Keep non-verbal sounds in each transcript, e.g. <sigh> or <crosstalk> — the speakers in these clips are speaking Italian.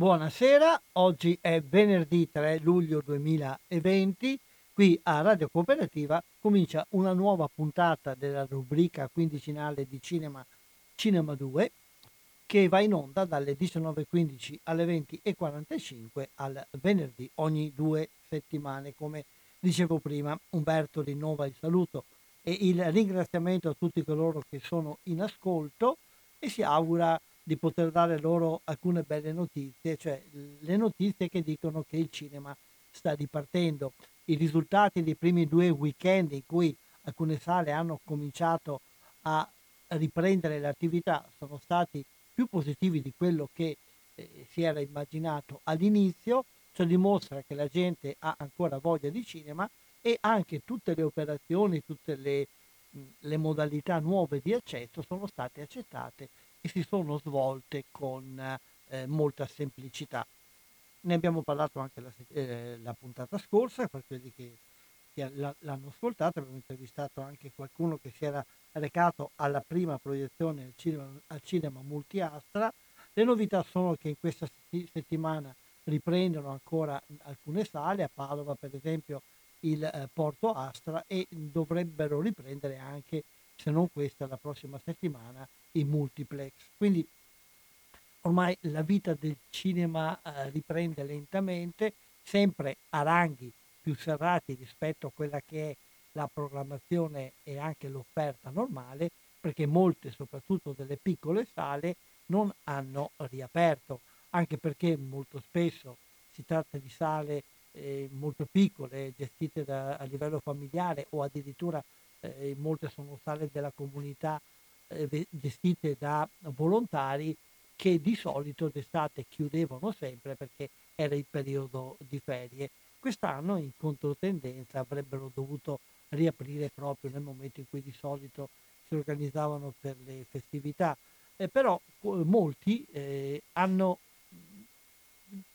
Buonasera, oggi è venerdì 3 luglio 2020 Qui a Radio Cooperativa comincia una nuova puntata della rubrica quindicinale di Cinema, Cinema 2 che va in onda dalle 19.15 alle 20.45 al venerdì ogni due settimane. Come dicevo prima, Umberto rinnova il saluto e il ringraziamento a tutti coloro che sono in ascolto e si augura di poter dare loro alcune belle notizie, cioè le notizie che dicono che il cinema sta ripartendo i risultati dei primi due weekend in cui alcune sale hanno cominciato a riprendere l'attività sono stati più positivi di quello che eh, si era immaginato all'inizio, ciò dimostra che la gente ha ancora voglia di cinema e anche tutte le operazioni, tutte le, le modalità nuove di accesso sono state accettate e si sono svolte con eh, molta semplicità. Ne abbiamo parlato anche la, eh, la puntata scorsa, per quelli che, che l'hanno ascoltato, abbiamo intervistato anche qualcuno che si era recato alla prima proiezione al cinema, al cinema multiastra. Le novità sono che in questa settimana riprendono ancora alcune sale, a Padova per esempio il eh, Porto Astra e dovrebbero riprendere anche, se non questa, la prossima settimana, i multiplex. Quindi ormai la vita del cinema eh, riprende lentamente, sempre a ranghi più serrati rispetto a quella che è la programmazione e anche l'offerta normale, perché molte, soprattutto delle piccole sale, non hanno riaperto, anche perché molto spesso si tratta di sale eh, molto piccole, gestite da, a livello familiare o addirittura eh, molte sono sale della comunità gestite da volontari che di solito d'estate chiudevano sempre perché era il periodo di ferie. Quest'anno in controtendenza avrebbero dovuto riaprire proprio nel momento in cui di solito si organizzavano per le festività, eh, però molti eh, hanno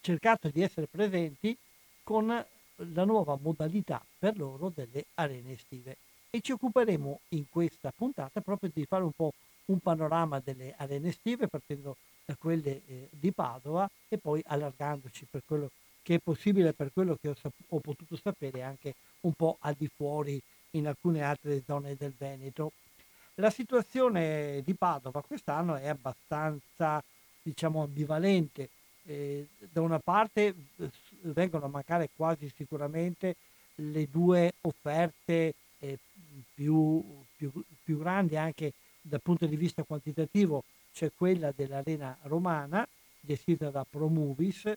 cercato di essere presenti con la nuova modalità per loro delle arene estive e ci occuperemo in questa puntata proprio di fare un po' un panorama delle arene estive partendo da quelle eh, di Padova e poi allargandoci per quello che è possibile, per quello che ho, sap- ho potuto sapere anche un po' al di fuori in alcune altre zone del Veneto. La situazione di Padova quest'anno è abbastanza, diciamo, ambivalente. Eh, da una parte eh, vengono a mancare quasi sicuramente le due offerte più, più, più grandi anche dal punto di vista quantitativo c'è quella dell'Arena Romana, gestita da Promovis,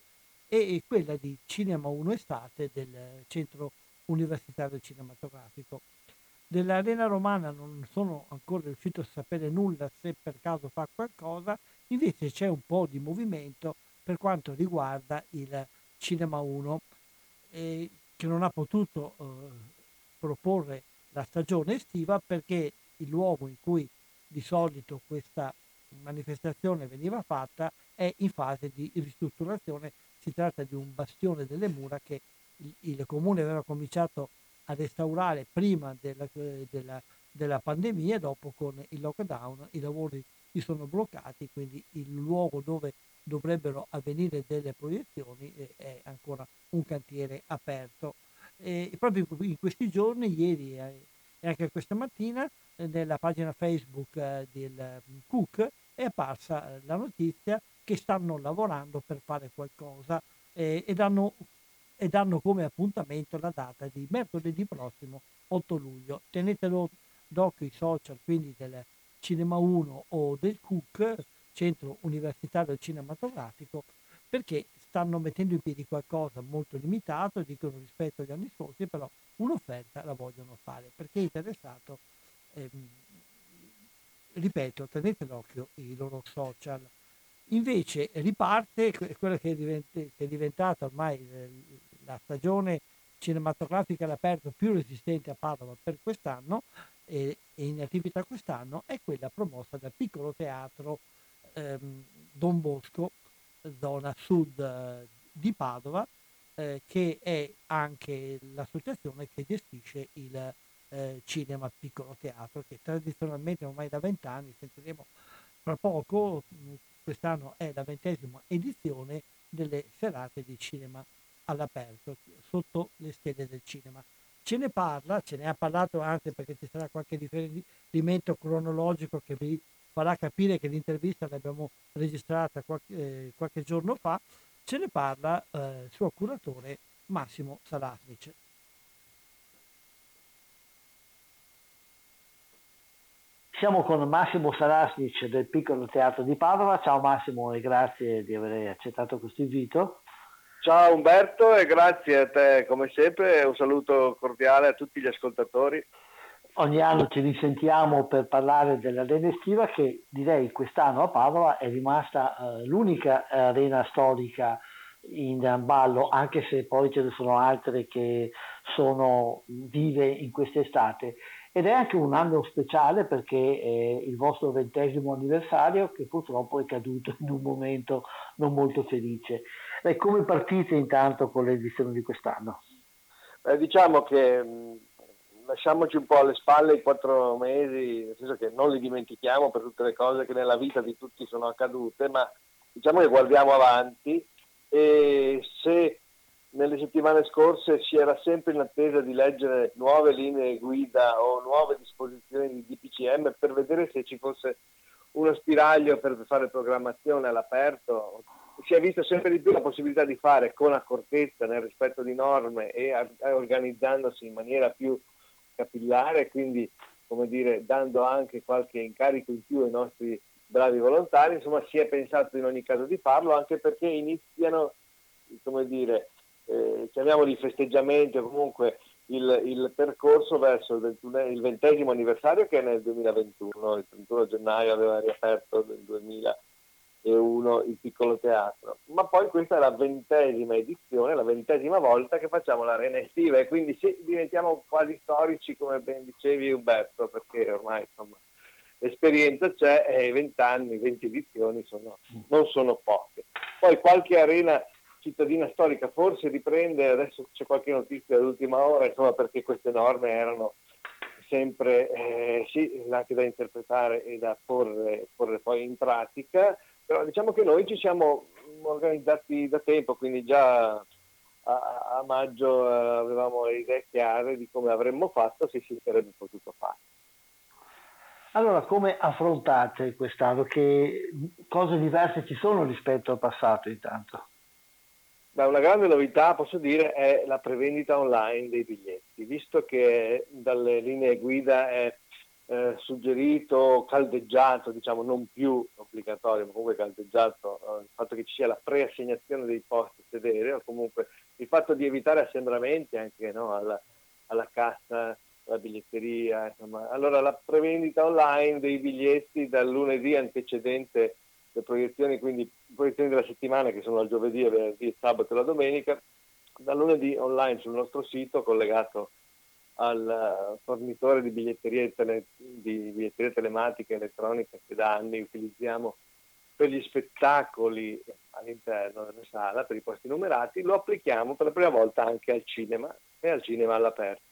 e quella di Cinema 1 Estate del Centro Universitario Cinematografico. Dell'Arena Romana non sono ancora riuscito a sapere nulla se per caso fa qualcosa, invece c'è un po' di movimento per quanto riguarda il Cinema 1, eh, che non ha potuto eh, proporre la stagione estiva perché il luogo in cui di solito questa manifestazione veniva fatta è in fase di ristrutturazione. Si tratta di un bastione delle mura che il, il comune aveva cominciato a restaurare prima della, della, della pandemia e dopo con il lockdown i lavori si sono bloccati, quindi il luogo dove dovrebbero avvenire delle proiezioni è ancora un cantiere aperto. E proprio in questi giorni, ieri e anche questa mattina, nella pagina Facebook eh, del Cook è apparsa eh, la notizia che stanno lavorando per fare qualcosa eh, e, danno, e, danno, come appuntamento la data di mercoledì prossimo 8 luglio. Tenetelo d'occhio i social quindi del Cinema 1 o del Cook, Centro Universitario Cinematografico, perché stanno mettendo in piedi qualcosa molto limitato, dicono rispetto agli anni scorsi, però un'offerta la vogliono fare. perché è interessato, ehm, ripeto, tenete d'occhio i loro social. Invece riparte quella che è, diventata ormai la stagione cinematografica all'aperto più resistente a Padova per quest'anno e in attività quest'anno è quella promossa dal piccolo teatro ehm, Don Bosco, zona sud eh, di Padova, eh, che è anche l'associazione che gestisce il eh, cinema piccolo teatro, che tradizionalmente ormai da vent'anni, sentiremo tra poco, quest'anno è la ventesima edizione delle serate di cinema all'aperto, sotto le stelle del cinema. Ce ne parla, ce ne ha parlato anche perché ci sarà qualche riferimento cronologico che vi farà capire che l'intervista l'abbiamo registrata qualche, eh, qualche giorno fa, ce ne parla eh, il suo curatore Massimo Salasnic. Siamo con Massimo Sarasnic del Piccolo Teatro di Padova. Ciao Massimo e grazie di aver accettato questo invito. Ciao Umberto e grazie a te come sempre. Un saluto cordiale a tutti gli ascoltatori. Ogni anno ci risentiamo per parlare dell'arena estiva che direi quest'anno a Padova è rimasta uh, l'unica arena storica in ballo, anche se poi ce ne sono altre che sono vive in quest'estate ed è anche un anno speciale perché è il vostro ventesimo anniversario che purtroppo è caduto in un momento non molto felice. E come partite intanto con l'edizione di quest'anno? Eh, diciamo che lasciamoci un po' alle spalle i quattro mesi, nel senso che non li dimentichiamo per tutte le cose che nella vita di tutti sono accadute, ma diciamo che guardiamo avanti e se nelle settimane scorse si era sempre in attesa di leggere nuove linee guida o nuove disposizioni di DPCM per vedere se ci fosse uno spiraglio per fare programmazione all'aperto. Si è visto sempre di più la possibilità di fare con accortezza, nel rispetto di norme e organizzandosi in maniera più capillare, quindi come dire, dando anche qualche incarico in più ai nostri bravi volontari, insomma si è pensato in ogni caso di farlo anche perché iniziano, come dire, eh, chiamiamoli festeggiamenti o comunque il, il, percorso verso il, 21, il, ventesimo anniversario che è nel 2021, il 31 gennaio aveva riaperto nel 2001 il piccolo teatro, ma poi questa è la ventesima edizione, la ventesima volta che facciamo l'arena estiva e quindi sì, diventiamo quasi storici come ben dicevi Umberto, perché ormai insomma l'esperienza c'è e 20 anni, 20 edizioni sono, non sono poche. Poi qualche arena cittadina storica forse riprende, adesso c'è qualche notizia dell'ultima ora, insomma perché queste norme erano sempre eh, sì, anche da interpretare e da porre, porre, poi in pratica, però diciamo che noi ci siamo organizzati da tempo, quindi già a, a maggio eh, avevamo le idee chiare di come avremmo fatto se si sarebbe potuto fare. Allora, come affrontate quest'anno? Che cose diverse ci sono rispetto al passato intanto? Beh, una grande novità, posso dire, è la prevendita online dei biglietti, visto che dalle linee guida è eh, suggerito, caldeggiato, diciamo non più obbligatorio, ma comunque caldeggiato, eh, il fatto che ci sia la preassegnazione dei posti sedere o comunque il fatto di evitare assembramenti anche no, alla, alla cassa, alla biglietteria. Insomma. Allora la prevendita online dei biglietti dal lunedì antecedente le proiezioni, quindi proiezioni della settimana che sono il giovedì, venerdì, sabato e la domenica, da lunedì online sul nostro sito collegato al eh, fornitore di biglietteria, tele, di biglietteria telematica elettronica che da anni utilizziamo per gli spettacoli all'interno della sala, per i posti numerati, lo applichiamo per la prima volta anche al cinema e al cinema all'aperto.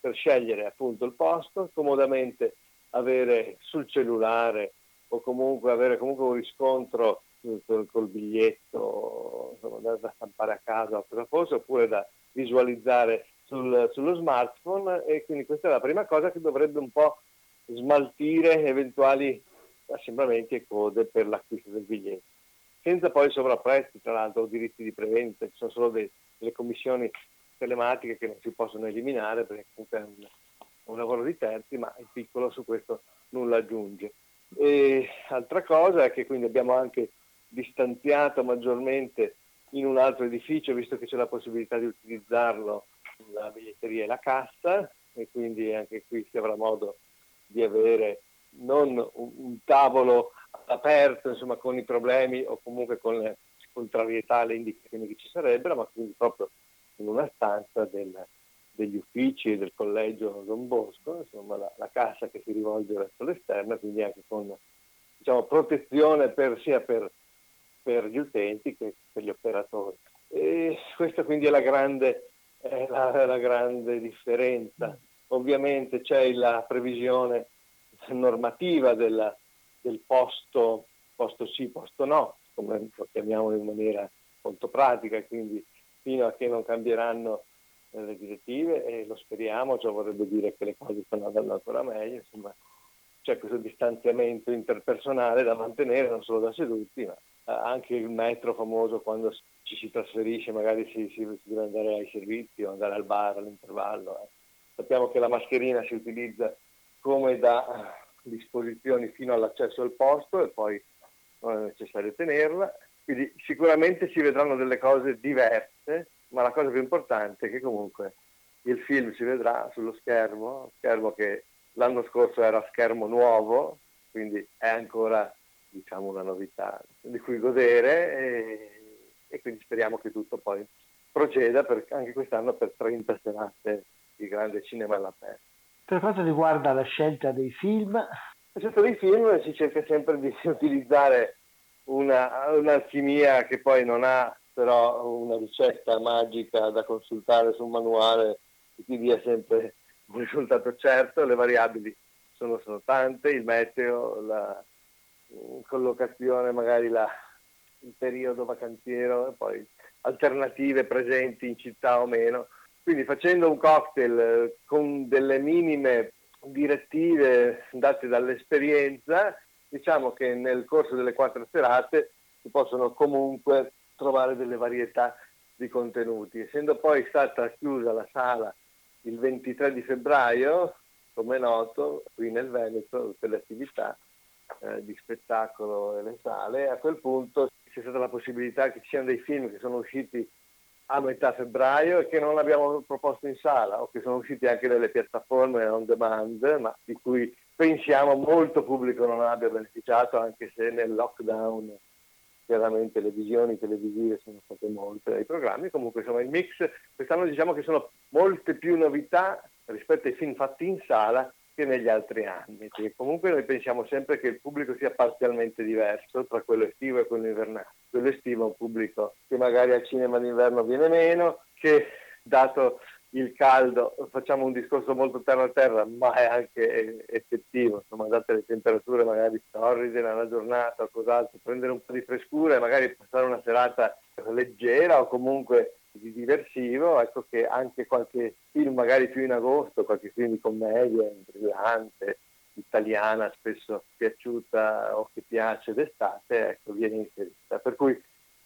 per scegliere appunto il posto, comodamente avere sul cellulare o comunque avere comunque un riscontro col, col biglietto insomma, da, da, stampare a casa o cosa fosse, oppure da visualizzare sul, sullo smartphone e quindi questa è la prima cosa che dovrebbe un po' smaltire eventuali assembramenti e code per l'acquisto del biglietto. Senza poi sovrapprezzi, tra l'altro, o diritti di preventa, ci sono solo dei, delle commissioni telematiche che non si possono eliminare perché comunque è un, un lavoro di terzi, ma il piccolo su questo nulla aggiunge. E altra cosa è che quindi abbiamo anche distanziato maggiormente in un altro edificio, visto che c'è la possibilità di utilizzarlo la biglietteria e la cassa, e quindi anche qui si avrà modo di avere non un, un tavolo aperto insomma, con i problemi o comunque con le contrarietà, le indicazioni che ci sarebbero, ma quindi proprio in una stanza del, degli uffici del collegio Don Bosco, insomma la, la, cassa che si rivolge verso l'esterno, quindi anche con diciamo, protezione per, sia per, per, gli utenti che per gli operatori. E questa quindi è la grande, è la, la grande differenza. Ovviamente c'è la previsione normativa della, del posto, posto sì, posto no, come lo chiamiamo in maniera molto pratica, quindi fino a che non cambieranno eh, le direttive e lo speriamo, ciò vorrebbe dire che le cose stanno andando ancora meglio, insomma c'è questo distanziamento interpersonale da mantenere non solo da seduti, ma anche il metro famoso quando ci si trasferisce, magari si, si, si deve andare ai servizi o andare al bar all'intervallo. Eh. Sappiamo che la mascherina si utilizza come da disposizioni fino all'accesso al posto e poi non è necessario tenerla. Quindi sicuramente si vedranno delle cose diverse, ma la cosa più importante è che comunque il film si vedrà sullo schermo, schermo che l'anno scorso era schermo nuovo, quindi è ancora diciamo, una novità di cui godere e, e quindi speriamo che tutto poi proceda per, anche quest'anno per 30 serate di grande cinema all'aperto. Per quanto riguarda la scelta dei film, scelta dei film si cerca sempre di <laughs> utilizzare una, un'alchimia che poi non ha però una ricetta magica da consultare su un manuale che ti dia sempre un risultato certo, le variabili sono, sono tante, il meteo, la collocazione, magari la, il periodo vacanziero, e poi alternative presenti in città o meno. Quindi facendo un cocktail con delle minime direttive date dall'esperienza, diciamo che nel corso delle quattro serate si possono comunque trovare delle varietà di contenuti. Essendo poi stata chiusa la sala il 23 di febbraio, come è noto, qui nel Veneto tutte le attività eh, di spettacolo e le sale, a quel punto c'è stata la possibilità che ci siano dei film che sono usciti a metà febbraio e che non abbiamo proposto in sala o che sono usciti anche nelle piattaforme on demand, ma di cui pensiamo molto pubblico non abbia beneficiato, anche se nel lockdown chiaramente le visioni televisive sono state molte dai programmi, comunque insomma il mix quest'anno diciamo che sono molte più novità rispetto ai film fatti in sala che negli altri anni, perché comunque noi pensiamo sempre che il pubblico sia parzialmente diverso tra quello estivo e quello invernale. Quello estivo è un pubblico che magari al cinema d'inverno viene meno, che dato il caldo, facciamo un discorso molto terra a terra, ma è anche effettivo, insomma, date le temperature magari torride nella giornata o cos'altro, prendere un po' di frescura e magari passare una serata leggera o comunque di diversivo, ecco che anche qualche film magari più in agosto, qualche film di commedia brillante, italiana, spesso piaciuta o che piace d'estate, ecco, viene inserita. Per cui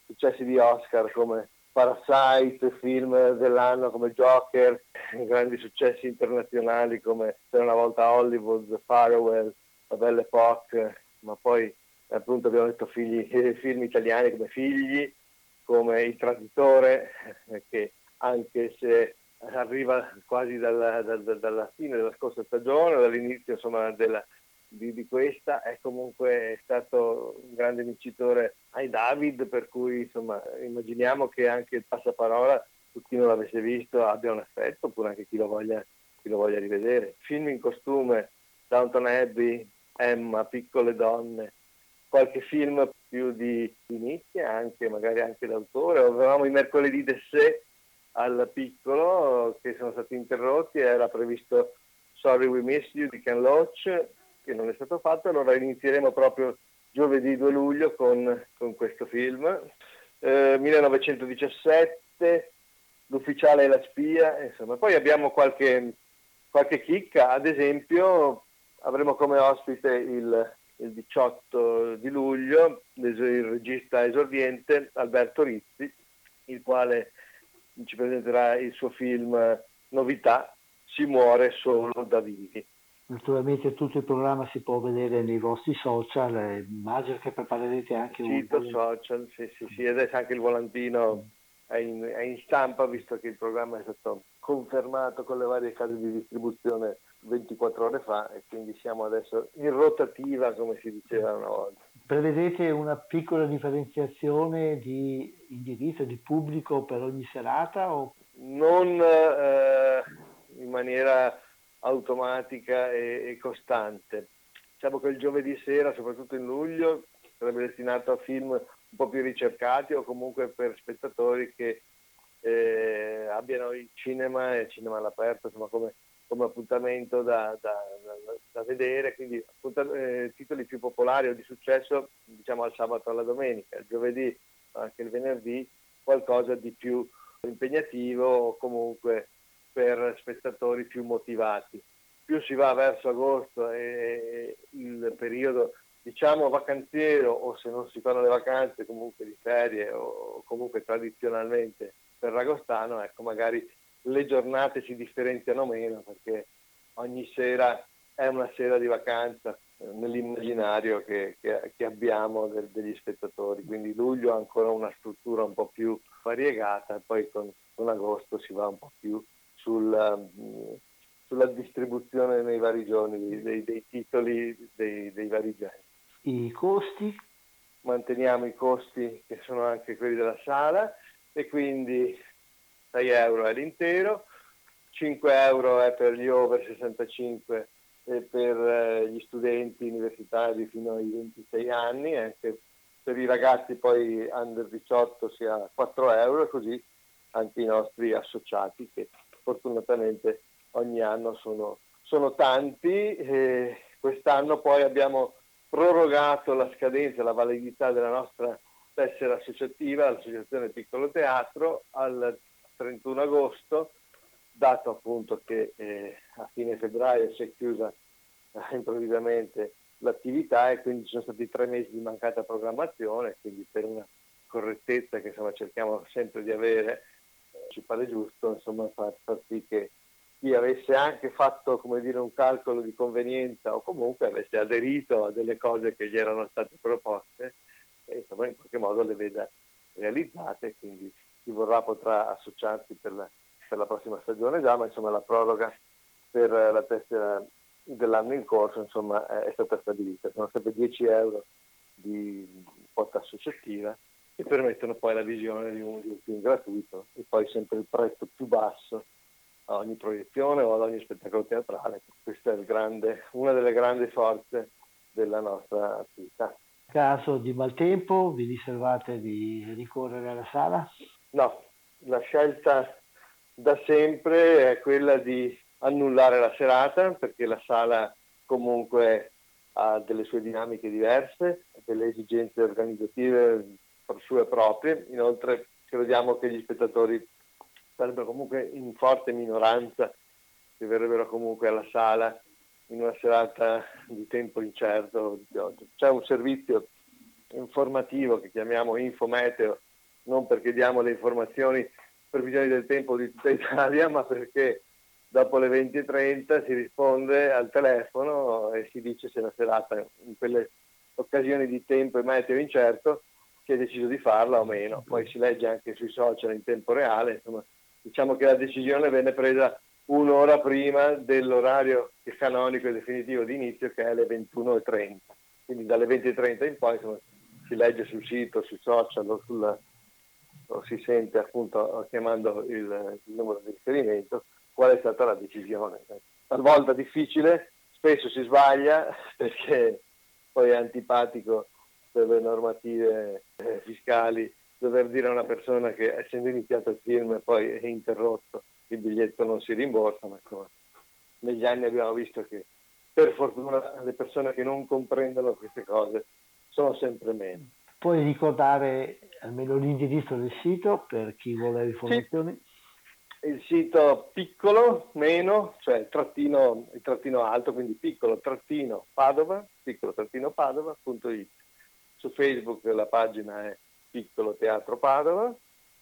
successi di Oscar come Parasite, film dell'anno come Joker, <laughs> grandi successi internazionali come Per una volta Hollywood, Farewell, La Belle Époque, ma poi appunto abbiamo detto figli, <laughs> film italiani come Figli, come Il Traditore, eh, che anche se arriva quasi dalla, dalla, dalla fine della scorsa stagione, dall'inizio insomma, della, di, di, questa, è comunque stato un grande vincitore ai David, per cui insomma, immaginiamo che anche il passaparola, su chi non l'avesse visto, abbia un effetto, oppure anche chi lo voglia, chi lo voglia rivedere. Film in costume, Downton Abbey, Emma, Piccole donne, qualche film più di, nicchia, anche, magari anche d'autore. Avevamo i mercoledì d'essè al piccolo che sono stati interrotti, era previsto Sorry We Miss You di Ken Loach che non è stato fatto, allora inizieremo proprio giovedì 2 luglio con, con questo film. Eh, 1917, L'ufficiale e la spia, insomma. Poi abbiamo qualche, qualche chicca, ad esempio avremo come ospite il, il 18 di luglio il regista esordiente Alberto Rizzi, il quale ci presenterà il suo film Novità, Si muore solo da vivi. Naturalmente tutto il programma si può vedere nei vostri social, eh, immagino che preparerete anche un... Sito, social, sì, sì, sì, adesso anche il volantino è in, è in stampa visto che il programma è stato confermato con le varie case di distribuzione 24 ore fa e quindi siamo adesso in rotativa come si diceva una volta. Prevedete una piccola differenziazione di indirizzo, di pubblico per ogni serata? O... Non eh, in maniera automatica e, e, costante. Diciamo che il giovedì sera, soprattutto in luglio, sarebbe destinato a film un po' più ricercati o comunque per spettatori che eh, abbiano il cinema e il cinema all'aperto, insomma come, come appuntamento da, da, da, da, vedere, quindi eh, titoli più popolari o di successo diciamo al sabato alla domenica, il giovedì anche il venerdì qualcosa di più impegnativo o comunque per spettatori più motivati. Più si va verso agosto e il periodo diciamo vacanziero o se non si fanno le vacanze comunque di ferie o comunque tradizionalmente ferragostano, ecco magari le giornate si differenziano meno perché ogni sera è una sera di vacanza eh, nell'immaginario che, che, che abbiamo del, degli spettatori, quindi luglio ha ancora una struttura un po' più variegata e poi con, con agosto si va un po' più sul, mm, sulla distribuzione nei vari giorni dei, dei titoli dei, dei vari generi. I costi? Manteniamo i costi che sono anche quelli della sala e quindi 6 euro è l'intero, 5 euro è per gli over 65 e per eh, gli studenti universitari fino ai 26 anni, anche per i ragazzi poi under 18 sia 4 euro e così anche i nostri associati che fortunatamente ogni anno sono, sono tanti. E quest'anno poi abbiamo prorogato la scadenza, la validità della nostra tessera associativa, l'associazione Piccolo Teatro, al 31 agosto, dato appunto che eh, a fine febbraio si è chiusa eh, improvvisamente l'attività e quindi ci sono stati tre mesi di mancata programmazione, quindi per una correttezza che insomma, cerchiamo sempre di avere ci pare giusto insomma, far, far sì che chi avesse anche fatto come dire, un calcolo di convenienza o comunque avesse aderito a delle cose che gli erano state proposte, e, insomma, in qualche modo le veda realizzate, quindi chi vorrà potrà associarsi per la, per la prossima stagione già, ma insomma la proroga per la tessera dell'anno in corso insomma, è stata stabilita, sono sempre 10 euro di quota associativa che permettono poi la visione di un, di un film gratuito e poi sempre il prezzo più basso a ogni proiezione o ad ogni spettacolo teatrale. Questa è grande, una delle grandi forze della nostra attività. Caso di maltempo, vi riservate di ricorrere alla sala? No, la scelta da sempre è quella di annullare la serata perché la sala comunque ha delle sue dinamiche diverse, delle esigenze organizzative sue proprie, inoltre crediamo che gli spettatori sarebbero comunque in forte minoranza se verrebbero comunque alla sala in una serata di tempo incerto. C'è un servizio informativo che chiamiamo Infometeo, non perché diamo le informazioni previsioni del tempo di tutta Italia, <laughs> ma perché dopo le 20.30 si risponde al telefono e si dice se la serata in quelle occasioni di tempo e meteo incerto si è deciso di farla o meno. Poi si legge anche sui social in tempo reale, insomma, diciamo che la decisione venne presa un'ora prima dell'orario canonico e definitivo di inizio che è alle 21.30. Quindi dalle 20.30 in poi insomma, si legge sul sito, sui social sulla, si sente appunto chiamando il, il numero di riferimento qual è stata la decisione. Talvolta difficile, spesso si sbaglia <laughs> perché poi è antipatico per le normative eh, fiscali dover dire a una persona che essendo iniziato il film e poi è interrotto il biglietto non si rimborsa, ma insomma, negli anni abbiamo visto che per fortuna le persone che non comprendono queste cose sono sempre meno. Puoi ricordare almeno l'indirizzo del sito per chi vuole informazioni? Sì. Il sito piccolo, meno, cioè il trattino, il trattino alto, quindi piccolo trattino Padova, piccolo trattino Padova.it. Su Facebook la pagina è Piccolo Teatro Padova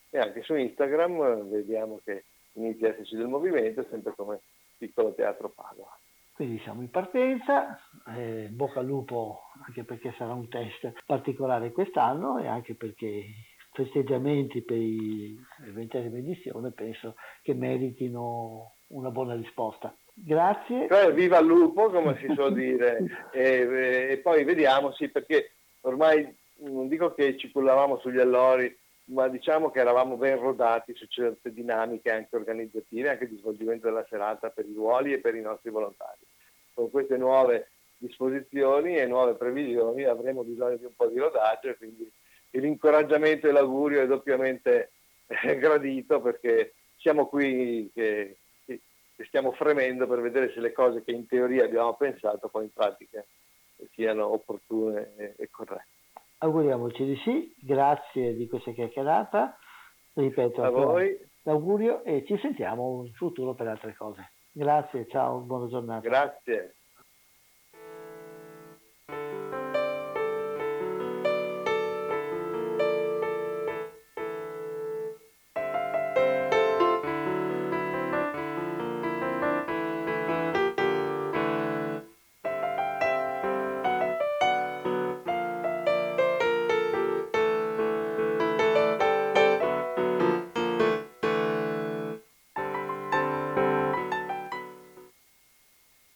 e anche su Instagram vediamo che inizia a esserci del movimento, sempre come Piccolo Teatro Padova. Quindi siamo in partenza, eh, bocca al lupo anche perché sarà un test particolare quest'anno e anche perché i festeggiamenti per la ventesima edizione penso che meritino una buona risposta. Grazie. Eh, viva il lupo, come si suol dire, <laughs> e, e, poi vediamo, sì, perché ormai non dico che ci cullavamo sugli allori, ma diciamo che eravamo ben rodati su certe dinamiche anche organizzative, anche di svolgimento della serata per i ruoli e per i nostri volontari. Con queste nuove disposizioni e nuove previsioni avremo bisogno di un po' di rodaggio e quindi l'incoraggiamento e l'augurio è doppiamente eh, gradito perché siamo qui che, che, stiamo fremendo per vedere se le cose che in teoria abbiamo pensato poi in pratica siano opportune e, e corrette. Auguriamoci di sì, grazie di questa chiacchierata, ripeto a voi l'augurio e ci sentiamo in futuro per altre cose. Grazie, ciao, buona giornata. Grazie.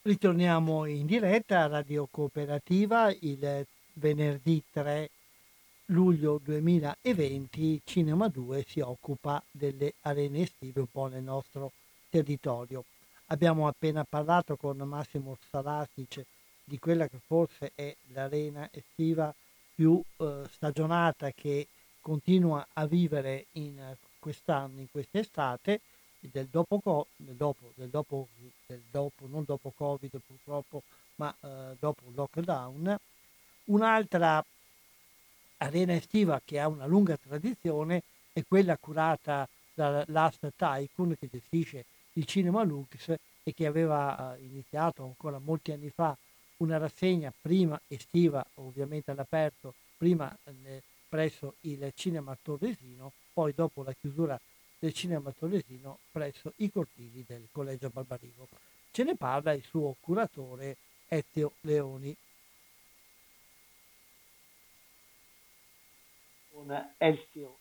Ritorniamo in diretta a Radio Cooperativa il venerdì 3 luglio 2020. Cinema 2 si occupa delle arene estive un po' nel nostro territorio. Abbiamo appena parlato con Massimo Sarasic di quella che forse è l'arena estiva più eh, stagionata che continua a vivere in quest'anno, in quest'estate del dopo, del dopo, del dopo, del dopo non dopo Covid purtroppo, ma eh, dopo il lockdown. Un'altra arena estiva che ha una lunga tradizione è quella curata da Last Tycoon che gestisce il Cinema Lux e che aveva eh, iniziato ancora molti anni fa una rassegna prima estiva, ovviamente all'aperto, prima eh, presso il Cinema Torresino, poi dopo la chiusura del cinema toledino presso i cortili del Collegio Barbarigo. Ce ne parla il suo curatore Ezio Leoni. Con Ezio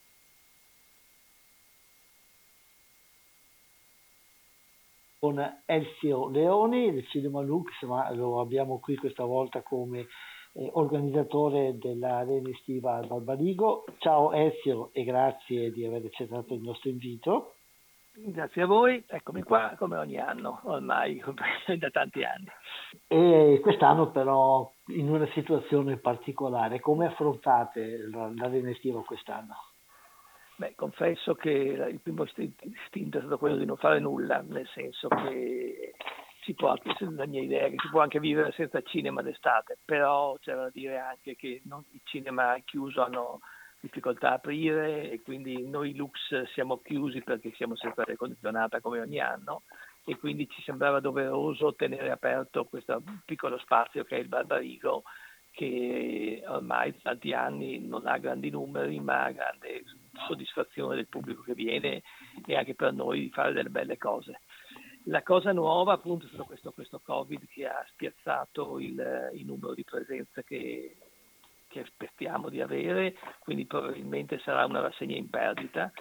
con Ezio Leoni del Cinema Lux, ma lo abbiamo qui questa volta come eh, organizzatore dell'arena estiva al Barbarigo. Ciao Ezio e grazie di aver accettato il nostro invito. Grazie a voi, eccomi qua come ogni anno, ormai <laughs> da tanti anni. E quest'anno però in una situazione particolare, come affrontate l'arena estiva quest'anno? Beh, confesso che il primo istinto è stato quello di non fare nulla, nel senso che si può, la mia idea è che si può anche vivere senza cinema d'estate, però c'è da dire anche che non, il cinema chiuso hanno difficoltà a aprire e quindi noi Lux siamo chiusi perché siamo sempre condizionata come ogni anno e quindi ci sembrava doveroso tenere aperto questo piccolo spazio che è il Barbarigo che ormai tanti anni non ha grandi numeri ma ha grande soddisfazione del pubblico che viene e anche per noi di fare delle belle cose. La cosa nuova appunto è stato questo, questo Covid che ha spiazzato il, il numero di presenze che, che aspettiamo di avere, quindi probabilmente sarà una rassegna in perdita,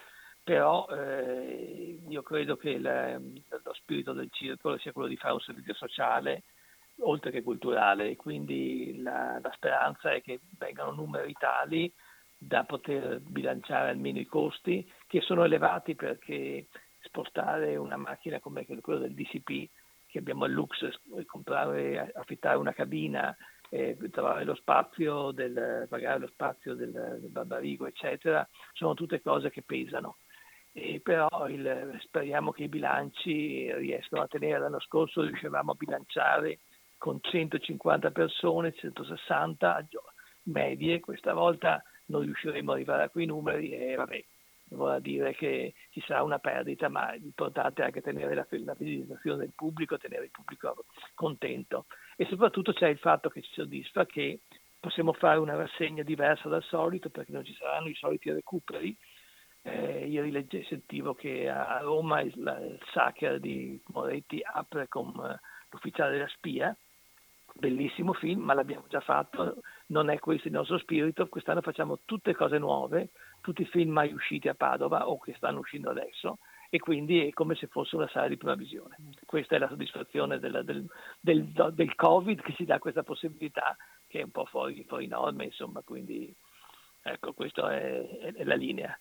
però eh, io credo che il, lo spirito del circolo sia quello di fare un servizio sociale oltre che culturale quindi la, la speranza è che vengano numeri tali da poter bilanciare almeno i costi che sono elevati perché spostare una macchina come quella del DCP che abbiamo al Lux, comprare, affittare una cabina eh, trovare lo spazio, del, pagare lo spazio del, del Barbarigo, eccetera, sono tutte cose che pesano. E però il, speriamo che i bilanci riescano a tenere. L'anno scorso riuscivamo a bilanciare con 150 persone, 160 medie, questa volta non riusciremo ad arrivare a quei numeri e vabbè, vorrà dire che ci sarà una perdita, ma l'importante è anche tenere la, la fidelizzazione del pubblico, tenere il pubblico contento. E soprattutto c'è il fatto che ci soddisfa che possiamo fare una rassegna diversa dal solito perché non ci saranno i soliti recuperi. Eh, ieri legge, sentivo che a Roma il, il Sacher di Moretti apre con uh, l'ufficiale della spia, bellissimo film, ma l'abbiamo già fatto, non è questo il nostro spirito, quest'anno facciamo tutte cose nuove, tutti i film mai usciti a Padova o che stanno uscendo adesso e quindi è come se fosse una sala di prima visione. Questa è la soddisfazione del, del, del, del Covid che ci dà questa possibilità che è un po' fuori, fuori norme, insomma, quindi ecco, questa è, è, è, la linea.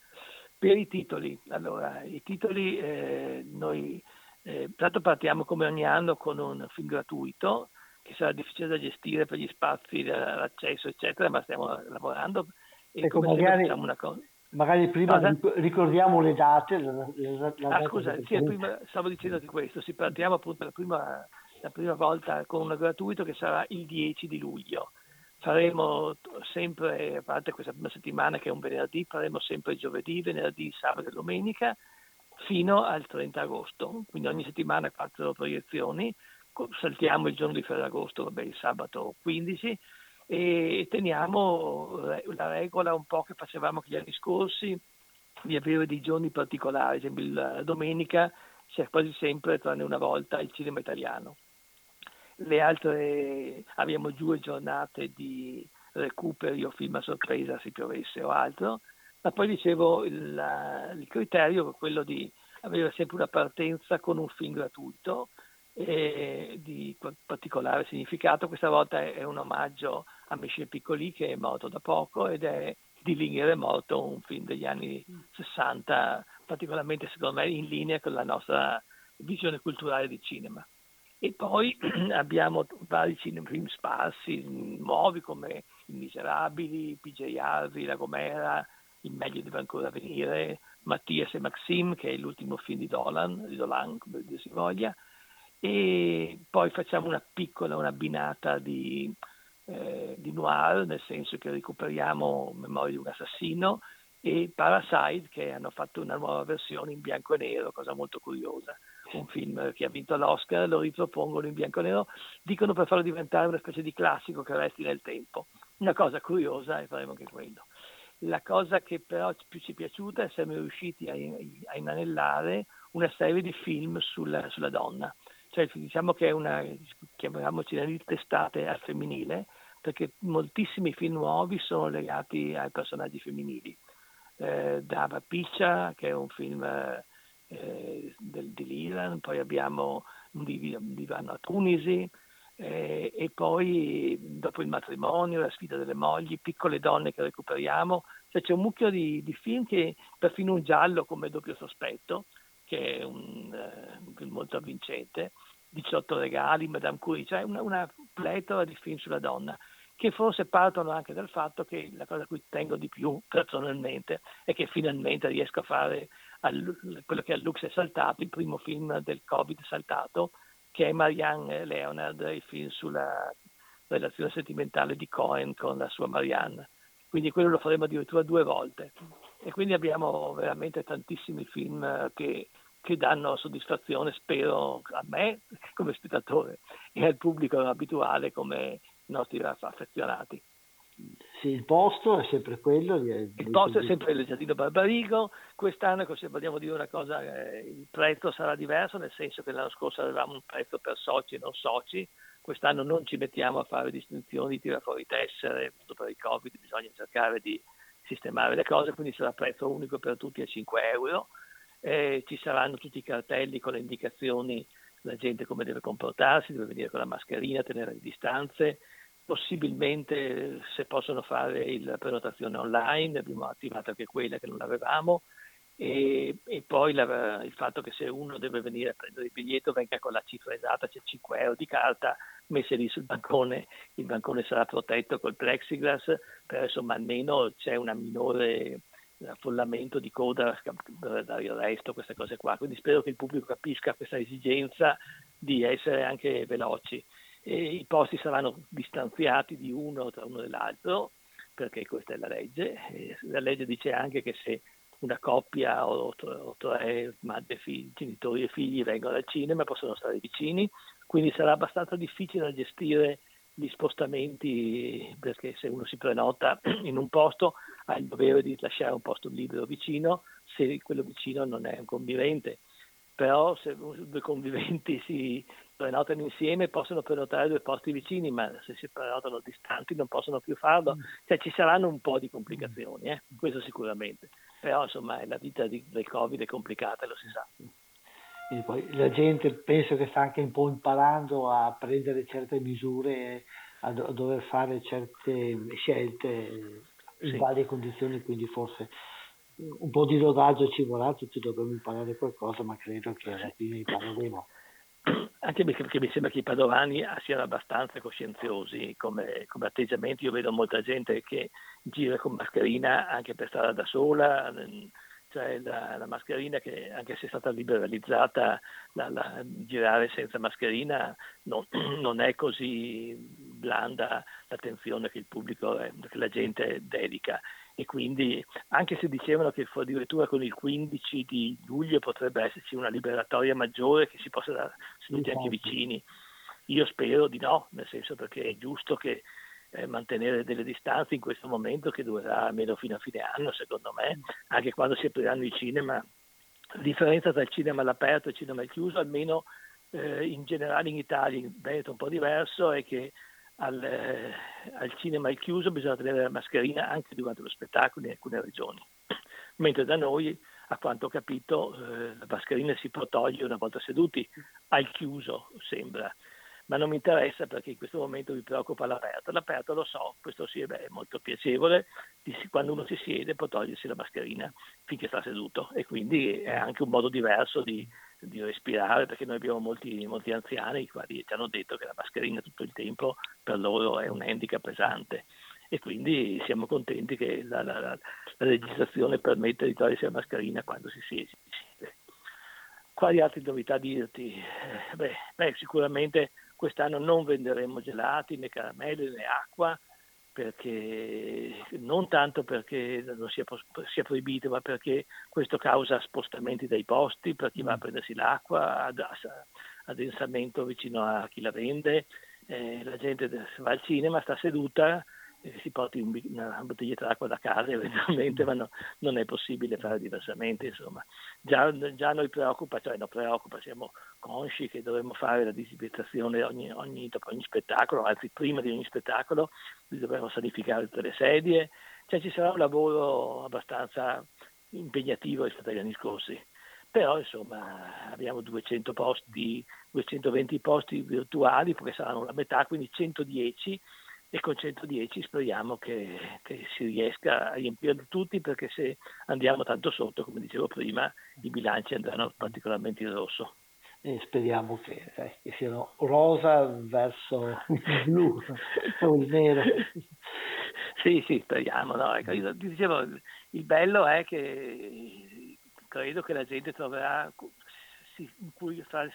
Per i titoli, allora, i titoli eh, noi eh, tanto partiamo come ogni anno con un film gratuito che sarà difficile da gestire per gli spazi, l'accesso, eccetera, ma stiamo lavorando e ecco, magari, facciamo una cosa. Magari prima Cosa? ricordiamo le date. La, la, la ah, scusa, sì, prima, stavo dicendoti questo, si partiamo appunto la prima, la prima volta con un gratuito che sarà il 10 di luglio. Faremo sempre, a parte questa prima settimana che è un venerdì, faremo sempre giovedì, venerdì, sabato e domenica fino al 30 agosto, quindi ogni settimana quattro proiezioni, saltiamo il giorno di Ferragosto, vabbè, il sabato 15 e teniamo la regola un po' che facevamo gli anni scorsi di avere dei giorni particolari, ad esempio la domenica c'è quasi sempre, tranne una volta, il cinema italiano. Le altre abbiamo due giornate di recuperi o film a sorpresa se piovesse o altro, ma poi dicevo il, il criterio è quello di avere sempre una partenza con un film gratuito eh, di particolare significato. Questa volta è un omaggio a Michel Piccoli che è morto da poco ed è di Linger è morto, un film degli anni 60, particolarmente secondo me in linea con la nostra visione culturale di cinema. E poi <clears throat> abbiamo vari film sparsi, nuovi come I Miserabili, PJ Harvey, La Gomera, Il meglio deve ancora venire, Mattias e Maxim, che è l'ultimo film di Dolan, di Dolan come si voglia, e poi facciamo una piccola, una binata di, eh, di noir, nel senso che recuperiamo Memoria di un assassino e Parasite che hanno fatto una nuova versione in bianco e nero, cosa molto curiosa. Un film che ha vinto l'Oscar, lo ripropongono in bianco e nero, dicono per farlo diventare una specie di classico che resti nel tempo. Una cosa curiosa e faremo anche quello. La cosa che però più ci è piaciuta è che siamo riusciti a, a inanellare una serie di film sulla, sulla donna cioè diciamo che è una, chiamiamoci una testate al femminile, perché moltissimi film nuovi sono legati ai personaggi femminili. Eh, Dava Piccia, che è un film eh, del, di Lilan, poi abbiamo un divano a Tunisi, eh, e poi dopo il matrimonio, la sfida delle mogli, piccole donne che recuperiamo, cioè c'è un mucchio di, di film che perfino un giallo come doppio sospetto, che è un, uh, film molto avvincente, 18 regali, Madame Curie, cioè una, una pletora di film sulla donna che forse partono anche dal fatto che la cosa a cui tengo di più personalmente è che finalmente riesco a fare al, quello che a Lux è saltato, il primo film del Covid saltato, che è Marianne Leonard, il film sulla relazione sentimentale di Cohen con la sua Marianne. Quindi quello lo faremo addirittura due volte. E quindi abbiamo veramente tantissimi film che che danno soddisfazione, spero, a me come spettatore e al pubblico abituale come nostri affezionati. Sì, il posto è sempre quello. Di, il posto è sempre il Giardino Barbarigo. Quest'anno, se vogliamo dire una cosa, eh, il prezzo sarà diverso, nel senso che l'anno scorso avevamo un prezzo per soci e non soci. Quest'anno non ci mettiamo a fare distinzioni, tira fuori tessere, per il Covid bisogna cercare di sistemare le cose, quindi sarà prezzo unico per tutti a 5 euro eh, ci saranno tutti i cartelli con le indicazioni la gente come deve comportarsi, deve venire con la mascherina, tenere le distanze, possibilmente se possono fare la prenotazione online, abbiamo attivato anche quella che non avevamo e, e poi la, il fatto che se uno deve venire a prendere il biglietto venga con la cifra esatta, c'è 5 euro di carta messe lì sul bancone, il bancone sarà protetto col plexiglass, però insomma almeno c'è una minore affollamento di coda dare il resto, queste cose qua. Quindi spero che il pubblico capisca questa esigenza di essere anche veloci. E I posti saranno distanziati di uno tra uno e l'altro, perché questa è la legge. La legge dice anche che se una coppia o, o tre madre, figli, genitori e figli vengono al cinema possono stare vicini, quindi sarà abbastanza difficile da gestire gli spostamenti perché se uno si prenota <clears throat> in un posto ha il dovere di lasciare un posto libero vicino se quello vicino non è un convivente però se due conviventi si prenotano insieme possono prenotare due posti vicini ma se si prenotano distanti non possono più farlo cioè ci saranno un po' di complicazioni eh? questo sicuramente però insomma la vita di, del covid è complicata lo si sa la gente penso che sta anche un po' imparando a prendere certe misure, a, do- a dover fare certe scelte in sì. varie condizioni, quindi forse un po' di rodaggio ci vorrà, tutti dovremmo imparare qualcosa, ma credo che alla fine impareremo. Anche perché mi sembra che i padovani siano abbastanza coscienziosi come, come atteggiamento. Io vedo molta gente che gira con mascherina anche per stare da sola, cioè la, la, mascherina che anche se è stata liberalizzata, la, la, girare senza mascherina non, <clears throat> non, è così blanda l'attenzione che il pubblico, che la gente dedica e quindi anche se dicevano che addirittura con il 15 di luglio potrebbe esserci una liberatoria maggiore che si possa seduti anche vicini, io spero di no, nel senso perché è giusto che eh, mantenere delle distanze in questo momento che durerà almeno fino a fine anno, secondo me, anche quando si apriranno i cinema. La differenza tra il cinema all'aperto e il cinema al chiuso, almeno eh, in generale in Italia, in Veneto è un po' diverso, è che al, eh, al cinema al chiuso bisogna tenere la mascherina anche durante lo spettacolo in alcune regioni, mentre da noi a quanto ho capito eh, la mascherina si può togliere una volta seduti, al chiuso sembra. Ma non mi interessa perché in questo momento mi preoccupa l'aperto. L'aperto lo so, questo sì beh, è molto piacevole, quando uno si siede può togliersi la mascherina finché sta seduto. E quindi è anche un modo diverso di, di respirare perché noi abbiamo molti, molti anziani i quali ci hanno detto che la mascherina tutto il tempo per loro è un handicap pesante e quindi siamo contenti che la, la, la, la legislazione permette di togliersi la mascherina quando si siede. Quali altre novità dirti? Eh, beh, beh, sicuramente Quest'anno non venderemo gelati né caramelle né acqua, perché, non tanto perché non sia, sia, proibito, ma perché questo causa spostamenti dai posti per chi va a mm. prendersi l'acqua, ad, addensamento vicino a chi la vende, eh, la gente va al cinema, sta seduta, si porti un, una bottiglietta d'acqua da casa eventualmente, ma no, non è possibile fare diversamente. Insomma. Già, già noi preoccupa, cioè non preoccupa, siamo consci che dovremmo fare la disinfestazione ogni, ogni, dopo ogni spettacolo, anzi prima di ogni spettacolo dovremmo sanificare tutte le sedie, cioè ci sarà un lavoro abbastanza impegnativo rispetto agli anni scorsi. Però insomma abbiamo 200 posti, 220 posti virtuali, perché saranno la metà, quindi 110 e con 110 speriamo che, che, si riesca a riempirli tutti perché se andiamo tanto sotto, come dicevo prima, i bilanci andranno particolarmente in rosso. E speriamo che, eh, che siano rosa verso il blu o il nero. <laughs> Sì, sì, speriamo. No? Ecco, io dicevo, il bello è che credo che la gente troverà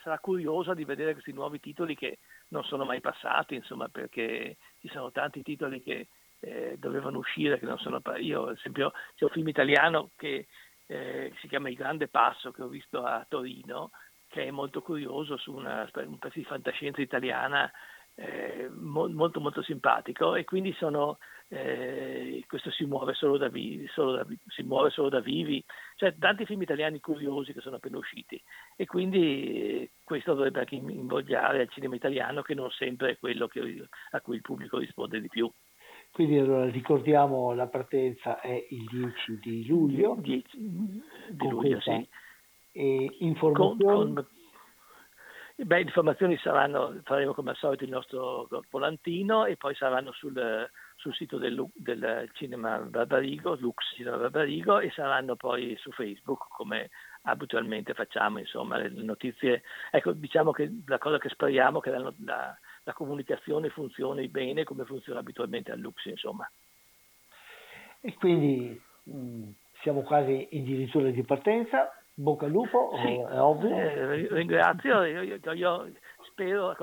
sarà curiosa di vedere questi nuovi titoli che non sono mai passati, insomma, perché ci sono tanti titoli che eh, dovevano uscire, che non sono Io, ad esempio, c'è un film italiano che eh, si chiama Il Grande Passo, che ho visto a Torino, che è molto curioso su una, un pezzo di fantascienza italiana eh, molto molto simpatico e quindi sono, eh, questo si muove solo da vivi, solo da, si muove solo da vivi, cioè tanti film italiani curiosi che sono appena usciti e quindi eh, questo dovrebbe anche invogliare al cinema italiano che non sempre è quello che, a cui il pubblico risponde di più. Quindi allora ricordiamo la partenza è il 10 di luglio. 10 di luglio, sì. E informazioni... Con, con, Beh, informazioni saranno, faremo come al solito il nostro volantino e poi saranno sul, sul sito del, del, Cinema Barbarigo, Lux Cinema Barbarigo e saranno poi su Facebook come abitualmente facciamo, insomma, le notizie. Ecco, diciamo che la cosa che speriamo è che la, la, la comunicazione funzioni bene come funziona abitualmente a Lux, insomma. E quindi mh, mm, siamo quasi addirittura di partenza, bocca al lupo, sì, è ovvio. Eh, ringrazio, io, io, io spero,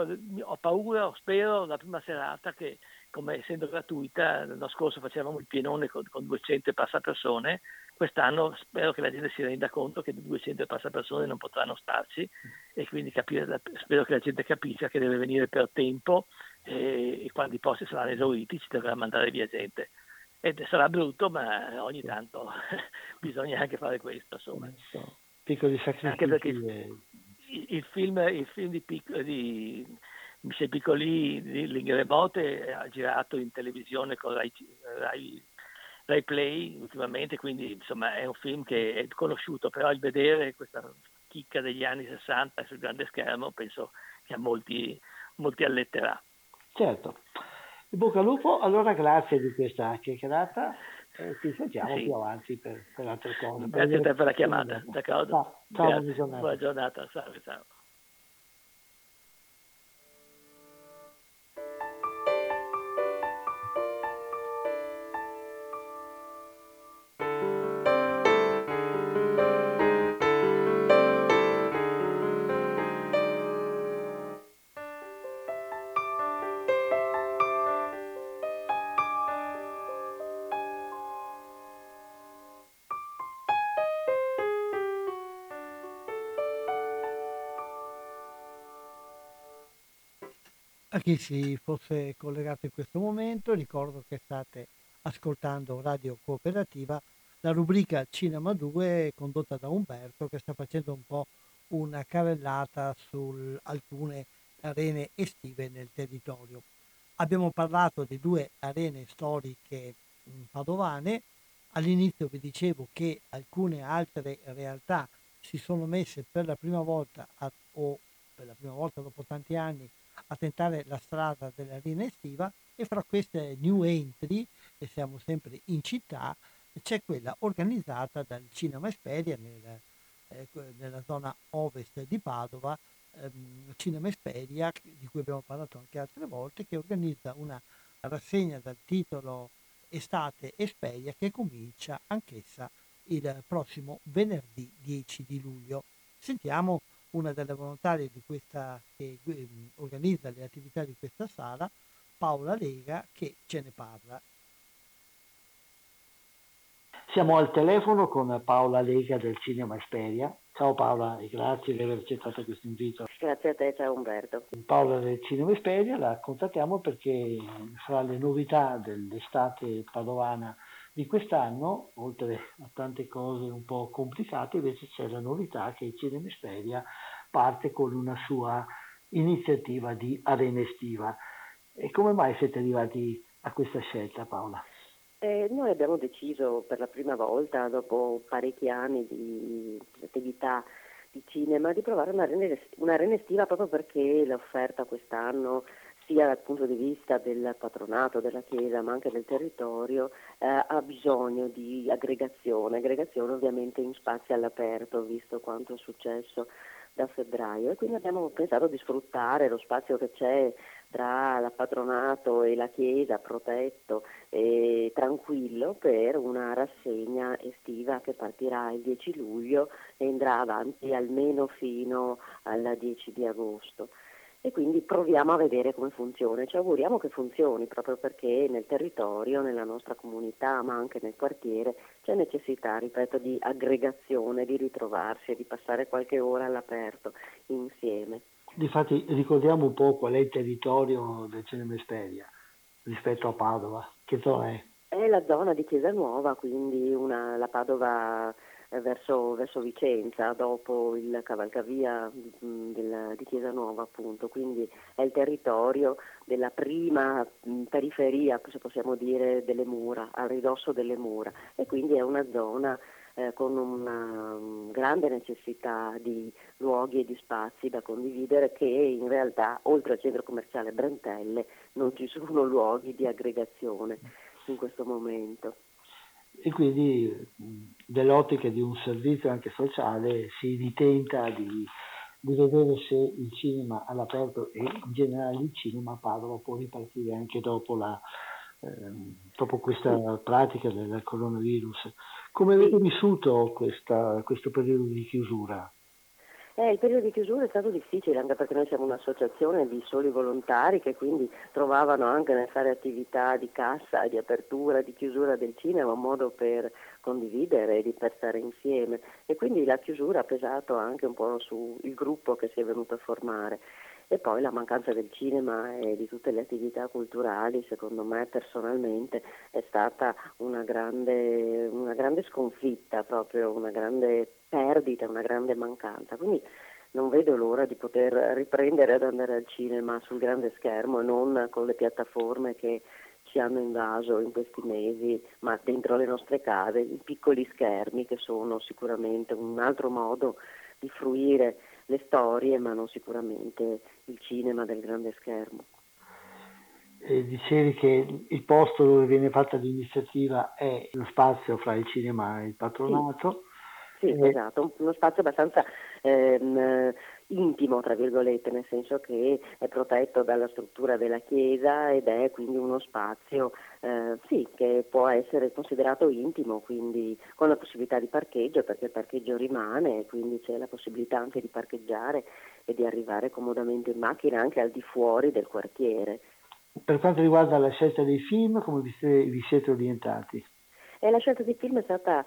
ho paura, spero la prima serata che come essendo gratuita, l'anno scorso facevamo il pienone con, con 200 passapersone, quest'anno spero che la gente si renda conto che 200 passapersone non potranno starci e quindi capire, spero che la gente capisca che deve venire per tempo e, e quando i posti saranno esauriti ci dovrà mandare via gente. E sarà brutto, ma ogni tanto <laughs> bisogna anche fare questo. Insomma. Piccoli sacrifici. Anche perché il, il, film, il film di, di Michel Piccoli di Lingremote ha girato in televisione con Rai, Rai, Rai, Play ultimamente, quindi insomma è un film che è conosciuto, però il vedere questa chicca degli anni 60 sul grande schermo penso che a molti, molti alletterà. Certo. In bocca al lupo, allora grazie di questa chiacchierata e ci sentiamo sì. più avanti per, per altre cose. Grazie a te per la chiamata, d'accordo? Ciao, ciao buona giornata. Buona giornata, salve, ciao. Chi si fosse collegato in questo momento, ricordo che state ascoltando Radio Cooperativa, la rubrica Cinema 2 condotta da Umberto che sta facendo un po' una carrellata su alcune arene estive nel territorio. Abbiamo parlato di due arene storiche padovane, all'inizio vi dicevo che alcune altre realtà si sono messe per la prima volta a, o per la prima volta dopo tanti anni a tentare la strada dell'arena estiva e fra queste new entry, e siamo sempre in città, c'è quella organizzata dal Cinema Esperia nel, eh, nella zona ovest di Padova, ehm, Cinema Esperia, di cui abbiamo parlato anche altre volte, che organizza una rassegna dal titolo Estate Esperia che comincia anch'essa il prossimo venerdì 10 di luglio. Sentiamo una delle volontarie di questa, che ehm, organizza le attività di questa sala, Paola Lega, che ce ne parla. Siamo al telefono con Paola Lega del Cinema Esperia. Ciao Paola e grazie di aver accettato questo invito. Grazie a te, ciao Umberto. Paola del Cinema Esperia la contattiamo perché fra le novità dell'estate padovana di quest'anno, oltre a tante cose un po' complicate, invece c'è la novità che il Cinema Esperia parte con una sua iniziativa di arena estiva. E come mai siete arrivati a questa scelta Paola? Eh, noi abbiamo deciso per la prima volta, dopo parecchi anni di attività di cinema, di provare un'arena estiva proprio perché l'offerta quest'anno sia dal punto di vista del patronato, della Chiesa, ma anche del territorio, eh, ha bisogno di aggregazione, aggregazione ovviamente in spazi all'aperto, visto quanto è successo da febbraio. E quindi abbiamo pensato di sfruttare lo spazio che c'è tra il patronato e la chiesa protetto e tranquillo per una rassegna estiva che partirà il 10 luglio e andrà avanti almeno fino al 10 di agosto e quindi proviamo a vedere come funziona. Ci auguriamo che funzioni proprio perché nel territorio, nella nostra comunità, ma anche nel quartiere c'è necessità, ripeto, di aggregazione, di ritrovarsi e di passare qualche ora all'aperto insieme. Difatti ricordiamo un po' qual è il territorio del Cinema Esperia rispetto a Padova, che zona è? È la zona di Chiesa Nuova, quindi una, la Padova verso, verso, Vicenza dopo il cavalcavia mm, del, di Chiesa Nuova appunto, quindi è il territorio della prima mm, periferia, se possiamo dire, delle mura, al ridosso delle mura e quindi è una zona eh, con una um, grande necessità di luoghi e di spazi da condividere che in realtà oltre al centro commerciale Brentelle non ci sono <laughs> luoghi di aggregazione in questo momento. E quindi dell'ottica di un servizio anche sociale si ritenta di, di vedere se il cinema all'aperto e in generale il cinema a Padova può ripartire anche dopo la, Ehm, dopo questa pratica del coronavirus. Come avete vissuto questa, questo periodo di chiusura? Eh, il periodo di chiusura è stato difficile anche perché noi siamo un'associazione di soli volontari che quindi trovavano anche nel fare attività di cassa, di apertura, di chiusura del cinema un modo per condividere e per stare insieme e quindi la chiusura ha pesato anche un po' sul gruppo che si è venuto a formare e poi la mancanza del cinema e di tutte le attività culturali, secondo me personalmente, è stata una grande, una grande sconfitta, proprio una grande perdita, una grande mancanza. Quindi non vedo l'ora di poter riprendere ad andare al cinema sul grande schermo e non con le piattaforme che ci hanno invaso in questi mesi, ma dentro le nostre case, i piccoli schermi che sono sicuramente un altro modo di fruire le storie, ma non sicuramente il cinema del grande schermo. E dicevi che il posto dove viene fatta l'iniziativa è lo spazio fra il cinema e il patronato. Sì, sì esatto, uno spazio abbastanza ehm, intimo, tra virgolette, nel senso che è protetto dalla struttura della chiesa ed è quindi uno spazio eh, sì, che può essere considerato intimo, quindi con la possibilità di parcheggio, perché il parcheggio rimane e quindi c'è la possibilità anche di parcheggiare e di arrivare comodamente in macchina anche al di fuori del quartiere. Per quanto riguarda la scelta dei film, come vi siete orientati? E la scelta dei film è stata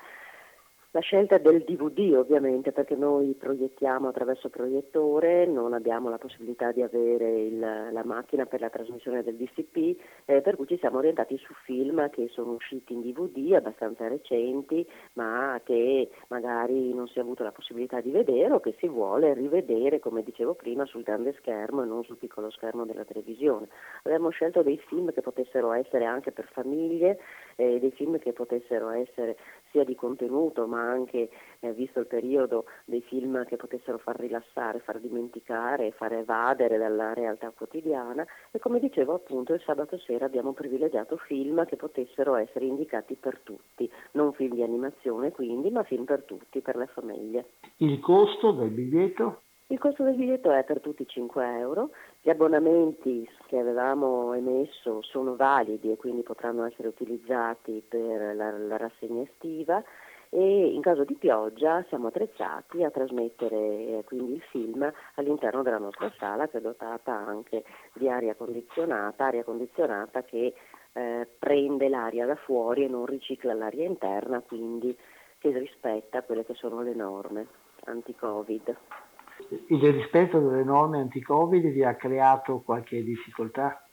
la scelta del DVD ovviamente perché noi proiettiamo attraverso proiettore, non abbiamo la possibilità di avere il, la macchina per la trasmissione del DCP, eh, per cui ci siamo orientati su film che sono usciti in DVD abbastanza recenti ma che magari non si è avuto la possibilità di vedere o che si vuole rivedere come dicevo prima sul grande schermo e non sul piccolo schermo della televisione. Abbiamo scelto dei film che potessero essere anche per famiglie, eh, dei film che potessero essere sia di contenuto ma anche, eh, visto il periodo, dei film che potessero far rilassare, far dimenticare, far evadere dalla realtà quotidiana e come dicevo appunto il sabato sera abbiamo privilegiato film che potessero essere indicati per tutti, non film di animazione quindi, ma film per tutti, per le famiglie. Il costo del biglietto? Il costo del biglietto è per tutti 5 euro, gli abbonamenti che avevamo emesso sono validi e quindi potranno essere utilizzati per la, la rassegna estiva e in caso di pioggia siamo attrezzati a trasmettere eh, quindi il film all'interno della nostra sala che è dotata anche di aria condizionata, aria condizionata che eh, prende l'aria da fuori e non ricicla l'aria interna, quindi che rispetta quelle che sono le norme anti-Covid. Il rispetto delle norme anti-Covid vi ha creato qualche difficoltà?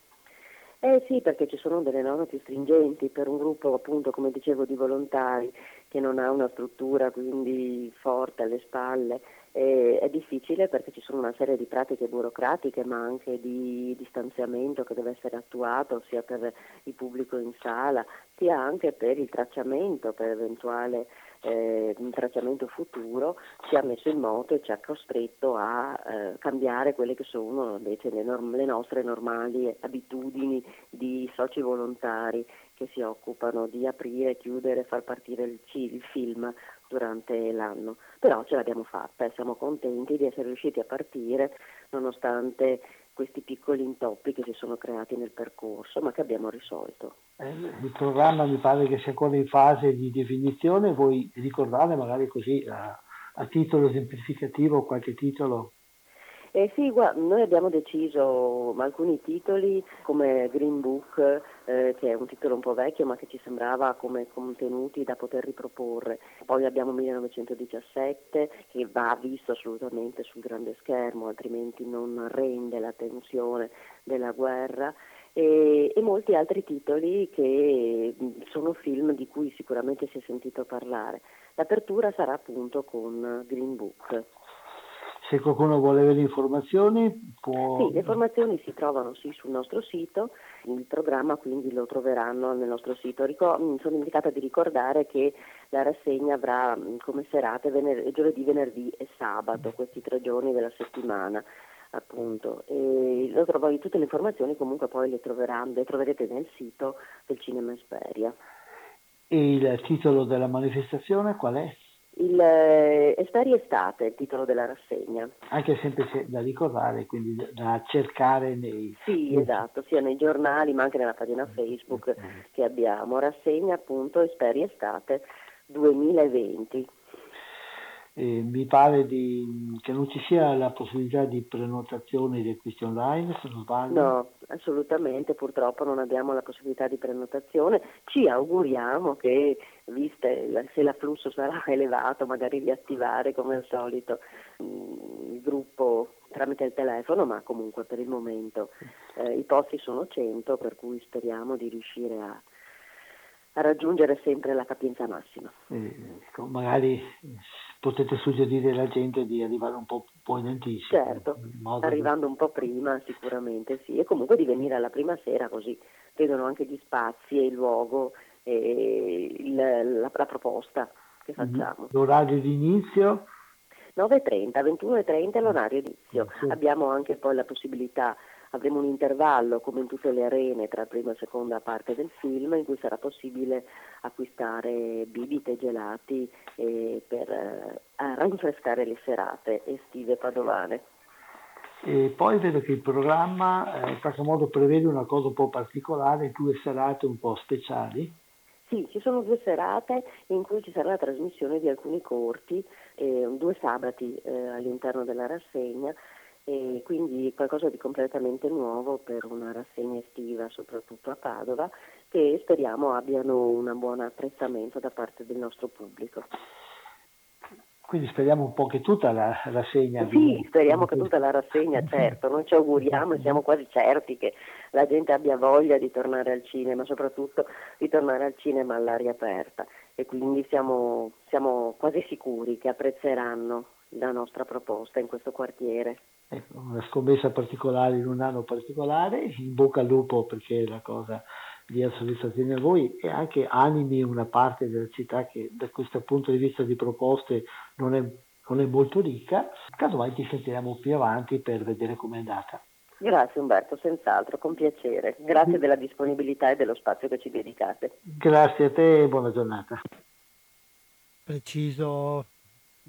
Eh sì, perché ci sono delle norme più stringenti per un gruppo, appunto, come dicevo, di volontari che non ha una struttura quindi forte alle spalle. Eh, è difficile perché ci sono una serie di pratiche burocratiche ma anche di distanziamento che deve essere attuato sia per il pubblico in sala sia anche per il tracciamento, per eventuale eh, un tracciamento futuro ci ha messo in moto e ci ha costretto a eh, cambiare quelle che sono invece le, norm- le nostre normali abitudini di soci volontari che si occupano di aprire, chiudere, far partire il, il film durante l'anno. Però ce l'abbiamo fatta e siamo contenti di essere riusciti a partire nonostante questi piccoli intoppi che si sono creati nel percorso, ma che abbiamo risolto. Eh, il programma mi pare che sia ancora in fase di definizione, vuoi ricordare magari così a, a titolo esemplificativo qualche titolo eh sì, guarda, noi abbiamo deciso alcuni titoli come Green Book, eh, che è un titolo un po' vecchio ma che ci sembrava come contenuti da poter riproporre. Poi abbiamo 1917 che va visto assolutamente sul grande schermo, altrimenti non rende la tensione della guerra. E, e, molti altri titoli che sono film di cui sicuramente si è sentito parlare. L'apertura sarà appunto con Green Book. Se qualcuno vuole avere informazioni può... Sì, le informazioni si trovano sì, sul nostro sito, il programma quindi lo troveranno nel nostro sito. Ricor- mm, sono indicata di ricordare che la rassegna avrà come serate vener- giovedì, venerdì e sabato, questi tre giorni della settimana appunto. E lo trovo, tutte le informazioni comunque poi le, le troverete nel sito del Cinema Esperia. E il titolo della manifestazione qual è? Il eh, Esperia Estate è il titolo della rassegna. Anche semplice da ricordare, quindi da cercare nei... Sì, esatto, sia nei giornali ma anche nella pagina Facebook che abbiamo. Rassegna appunto Esperia Estate 2020. Eh, mi pare di, che non ci sia la possibilità di prenotazione di acquisti online, se non sbaglio. No, assolutamente, purtroppo non abbiamo la possibilità di prenotazione. Ci auguriamo che, viste se l'afflusso sarà <laughs> elevato, magari riattivare come al solito mm, il gruppo tramite il telefono, ma comunque per il momento eh, i posti sono 100, per cui speriamo di riuscire a, a raggiungere sempre la capienza massima. Eh, magari potete suggerire alla gente di arrivare un po', po in anticipo. Certo, arrivando un po' prima sicuramente sì, e comunque di venire alla prima sera così vedono anche gli spazi e il luogo e il, la, la, proposta che mhm. facciamo. L'orario di inizio? 9.30, 21.30 è l'orario di inizio. Sì. Abbiamo anche poi la possibilità avremo un intervallo come in tutte le arene tra prima e seconda parte del film in cui sarà possibile acquistare bibite e gelati eh, per eh, rinfrescare le serate estive padovane. E poi vedo che il programma eh, in qualche modo prevede una cosa un po' particolare, due serate un po' speciali. Sì, ci sono due serate in cui ci sarà la trasmissione di alcuni corti, eh, due sabati eh, all'interno della rassegna e quindi qualcosa di completamente nuovo per una rassegna estiva, soprattutto a Padova, che speriamo abbiano un buon apprezzamento da parte del nostro pubblico. Quindi speriamo un po' che tutta la rassegna... Sì, speriamo che tutta la rassegna, certo, noi ci auguriamo e siamo quasi certi che la gente abbia voglia di tornare al cinema, soprattutto di tornare al cinema all'aria aperta e quindi siamo, siamo quasi sicuri che apprezzeranno la nostra proposta in questo quartiere. Ecco, una scommessa particolare in un anno particolare, in bocca al lupo perché la cosa dia soddisfazione a voi e anche animi una parte della città che da questo punto di vista di proposte non è, non è molto ricca. Casomai ti sentiremo più avanti per vedere com'è andata. Grazie Umberto, senz'altro, con piacere. Grazie della disponibilità e dello spazio che ci dedicate. Grazie a te e buona giornata. Preciso,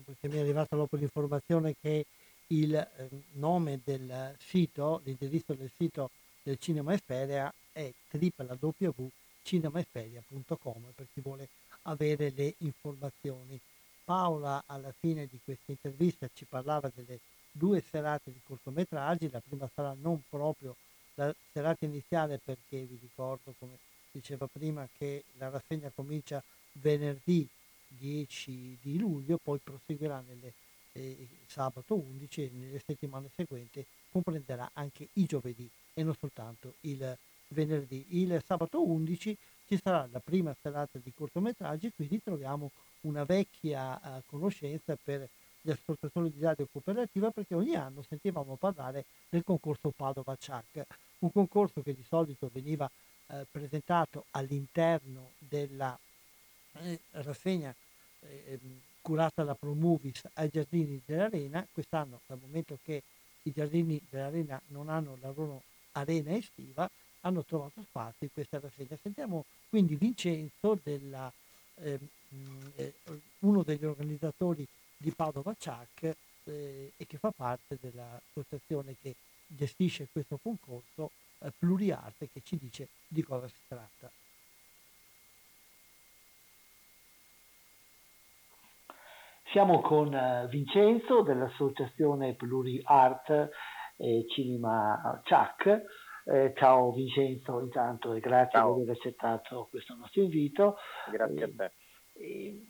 perché mi è arrivata dopo l'informazione che il eh, nome del sito, l'indirizzo del sito del Cinema Esperia è www.cinemaesperia.com per chi vuole avere le informazioni. Paola alla fine di questa intervista ci parlava delle due serate di cortometraggi, la prima sarà non proprio la serata iniziale perché vi ricordo come diceva prima che la rassegna comincia venerdì 10 di luglio, poi proseguirà nelle eh, sabato 11 e nelle settimane seguenti comprenderà anche i giovedì e non soltanto il venerdì. Il sabato 11 ci sarà la prima serata di cortometraggi, qui ritroviamo una vecchia uh, conoscenza per gli ascoltatori di radio cooperativa perché ogni anno sentivamo parlare del concorso Padova Ciac, un concorso che di solito veniva eh, presentato all'interno della eh, rassegna eh, curata da Promovis ai giardini dell'arena. Quest'anno, dal momento che i giardini dell'arena non hanno la loro arena estiva, hanno trovato spazio in questa rassegna. Sentiamo quindi Vincenzo, della, eh, eh, uno degli organizzatori di Padova Ciac eh, e che fa parte dell'associazione che gestisce questo concorso eh, Pluriarte che ci dice di cosa si tratta. Siamo con eh, Vincenzo dell'associazione Pluri Art e Cinema CHAC. Eh, ciao Vincenzo, intanto e grazie ciao. per aver accettato questo nostro invito. Grazie a te. Eh,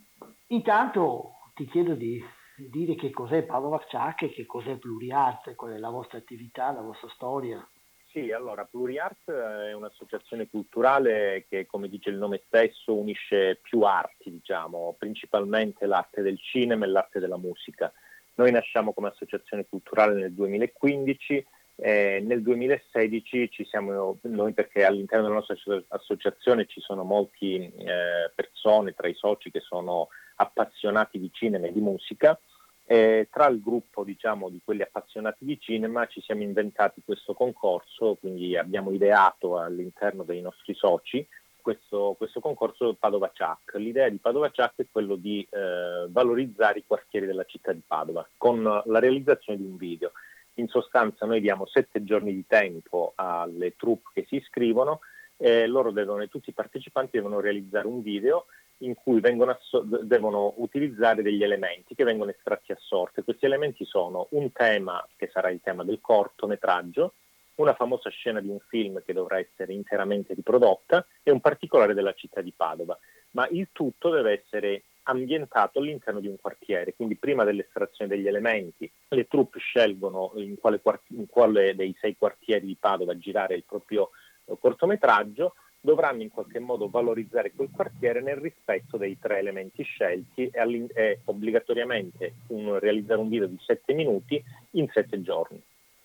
intanto ti chiedo di dire che cos'è Padova CHAC e che cos'è Pluri Art, qual è la vostra attività, la vostra storia. Sì, allora PluriArt è un'associazione culturale che, come dice il nome stesso, unisce più arti, diciamo, principalmente l'arte del cinema e l'arte della musica. Noi nasciamo come associazione culturale nel 2015, eh, nel 2016 ci siamo noi perché all'interno della nostra associazione ci sono molte eh, persone tra i soci che sono appassionati di cinema e di musica. Eh, tra il gruppo diciamo, di quelli appassionati di cinema ci siamo inventati questo concorso, quindi abbiamo ideato all'interno dei nostri soci questo, questo concorso Padova Ciac. L'idea di Padova Ciac è quello di eh, valorizzare i quartieri della città di Padova con la realizzazione di un video. In sostanza noi diamo sette giorni di tempo alle troupe che si iscrivono e loro devono, tutti i partecipanti devono realizzare un video in cui asso- devono utilizzare degli elementi che vengono estratti a sorte. Questi elementi sono un tema che sarà il tema del cortometraggio, una famosa scena di un film che dovrà essere interamente riprodotta e un particolare della città di Padova, ma il tutto deve essere ambientato all'interno di un quartiere, quindi prima dell'estrazione degli elementi le truppe scelgono in quale, in quale dei sei quartieri di Padova girare il proprio eh, cortometraggio, dovranno in qualche modo valorizzare quel quartiere nel rispetto dei tre elementi scelti e, e obbligatoriamente un, realizzare un video di sette minuti in sette giorni.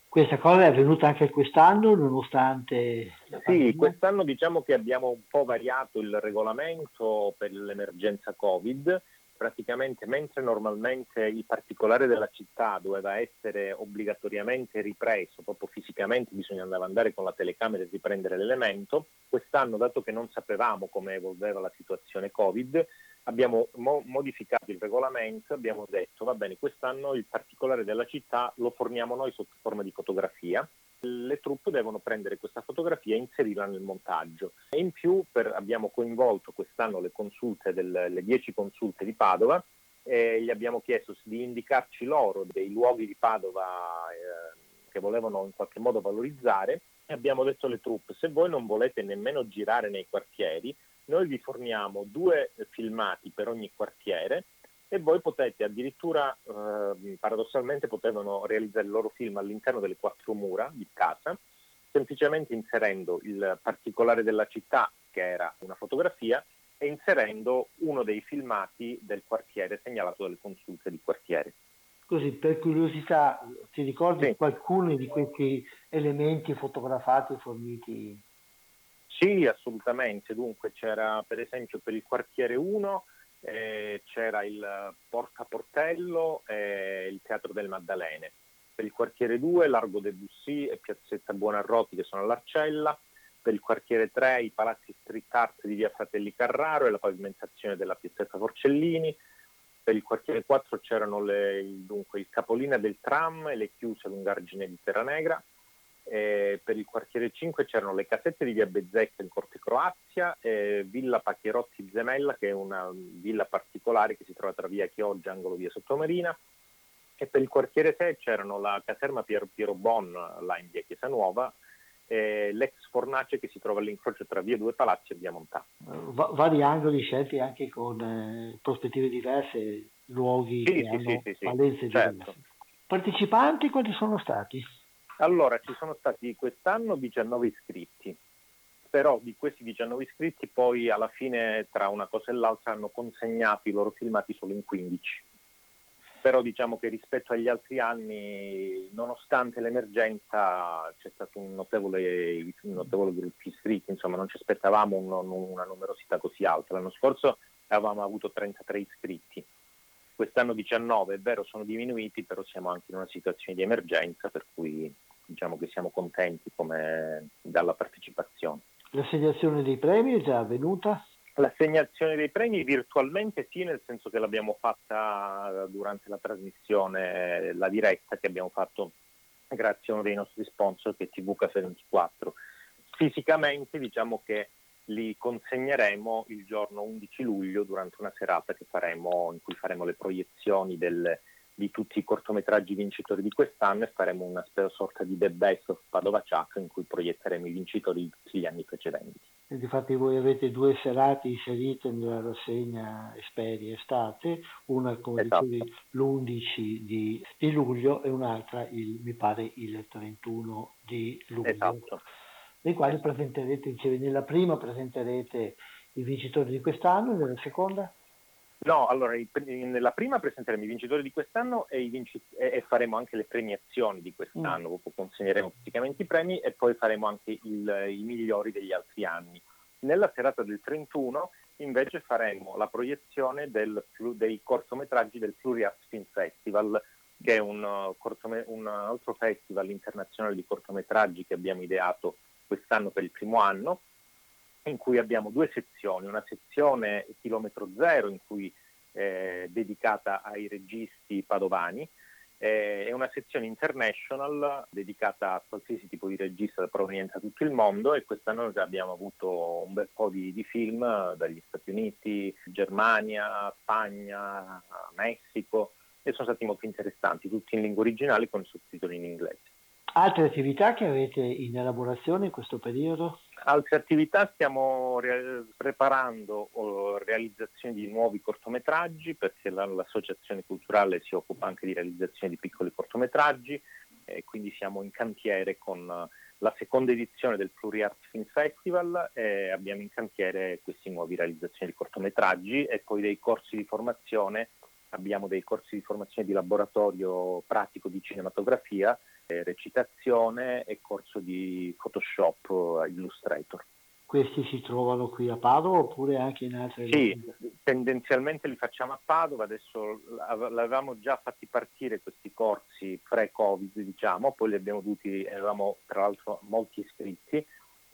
Questa cosa è avvenuta anche quest'anno nonostante... Sì, quest'anno diciamo che abbiamo un po' variato il regolamento per l'emergenza Covid praticamente mentre normalmente il particolare della città doveva essere obbligatoriamente ripreso, proprio fisicamente bisognava andare con la telecamera e riprendere l'elemento, quest'anno dato che non sapevamo come evolveva la situazione Covid, abbiamo mo- modificato il regolamento, abbiamo detto va bene, quest'anno il particolare della città lo forniamo noi sotto forma di fotografia le truppe devono prendere questa fotografia e inserirla nel montaggio. E in più per, abbiamo coinvolto quest'anno le consulte, del, le 10 consulte di Padova e gli abbiamo chiesto di indicarci loro dei luoghi di Padova eh, che volevano in qualche modo valorizzare e abbiamo detto alle truppe se voi non volete nemmeno girare nei quartieri, noi vi forniamo due filmati per ogni quartiere e voi potete addirittura, eh, paradossalmente, potevano realizzare il loro film all'interno delle quattro mura di casa, semplicemente inserendo il particolare della città, che era una fotografia, e inserendo uno dei filmati del quartiere segnalato dalle consulte di quartiere. Così, per curiosità, ti ricordi sì. qualcuno di questi elementi fotografati forniti? Sì, assolutamente. Dunque c'era per esempio per il quartiere 1 eh, c'era il Porta Portello e il Teatro del Maddalene. Per il quartiere 2 Largo de Bussy e Piazzetta Buonarroti che sono all'Arcella. Per il quartiere 3 i palazzi street art di via Fratelli Carraro e la pavimentazione della Piazzetta Forcellini. Per il quartiere 4 c'erano le, dunque, il capolina del tram e le chiuse lungargine di Terranegra eh, per il quartiere 5 c'erano le casette di via Bezzecca in Corte Croazia, eh, Villa Pacchierotti Zemella, che è una villa particolare che si trova tra via Chioggia, angolo via Sottomarina, e per il quartiere 6 c'erano la caserma Piero, Piero Bon, là in via Chiesa Nuova, eh, l'ex fornace che si trova all'incrocio tra via Due Palazzi e via Montà. Va- vari angoli scelti anche con eh, prospettive diverse, luoghi sì, che sì, hanno sì, valenze certo. diverse. Partecipanti quanti sono stati? Allora, ci sono stati quest'anno 19 iscritti, però di questi 19 iscritti poi alla fine tra una cosa e l'altra hanno consegnato i loro filmati solo in 15. Però diciamo che rispetto agli altri anni, nonostante l'emergenza, c'è stato un notevole, un notevole gruppo iscritti, insomma non ci aspettavamo un, una numerosità così alta. L'anno scorso avevamo avuto 33 iscritti quest'anno 19, è vero, sono diminuiti, però siamo anche in una situazione di emergenza, per cui diciamo che siamo contenti come, dalla partecipazione. L'assegnazione dei premi è già avvenuta? L'assegnazione dei premi virtualmente sì, nel senso che l'abbiamo fatta durante la trasmissione, la diretta che abbiamo fatto grazie a uno dei nostri sponsor che è TV Cafe 24. Fisicamente diciamo che li consegneremo il giorno 11 luglio durante una serata faremo, in cui faremo le proiezioni del, di tutti i cortometraggi vincitori di quest'anno e faremo una sorta di The Best of Padova Chuck in cui proietteremo i vincitori di tutti gli anni precedenti. E infatti voi avete due serate inserite nella rassegna Esperi Estate, una come esatto. dicevi l'11 di, di, luglio e un'altra il, mi pare il 31 di luglio. Esatto. Nei quali presenterete, dicevi, nella prima presenterete i vincitori di quest'anno e nella seconda? No, allora nella prima presenteremo i vincitori di quest'anno e, vinci- e faremo anche le premiazioni di quest'anno, mm. consegneremo fisicamente i premi e poi faremo anche il, i migliori degli altri anni. Nella serata del 31 invece faremo la proiezione del, dei cortometraggi del Pluriarts Film Festival, che è un, un altro festival internazionale di cortometraggi che abbiamo ideato quest'anno per il primo anno in cui abbiamo due sezioni, una sezione chilometro zero in cui eh, dedicata ai registi padovani eh, e una sezione international dedicata a qualsiasi tipo di regista proveniente da tutto il mondo e quest'anno abbiamo avuto un bel po' di, di film dagli Stati Uniti, Germania, Spagna, Messico e sono stati molto interessanti, tutti in lingua originale con sottotitoli in inglese. Altre attività che avete in elaborazione in questo periodo? Altre attività stiamo re- preparando oh, realizzazione di nuovi cortometraggi perché la, l'associazione culturale si occupa anche di realizzazione di piccoli cortometraggi e quindi siamo in cantiere con la seconda edizione del Pluriart Film Festival e abbiamo in cantiere queste nuove realizzazioni di cortometraggi e poi dei corsi di formazione, abbiamo dei corsi di formazione di laboratorio pratico di cinematografia recitazione e corso di Photoshop Illustrator. Questi si trovano qui a Padova oppure anche in altre Sì, locazioni? tendenzialmente li facciamo a Padova, adesso l'avevamo già fatti partire questi corsi pre-Covid, diciamo, poi li abbiamo dovuti, avevamo tra l'altro molti iscritti,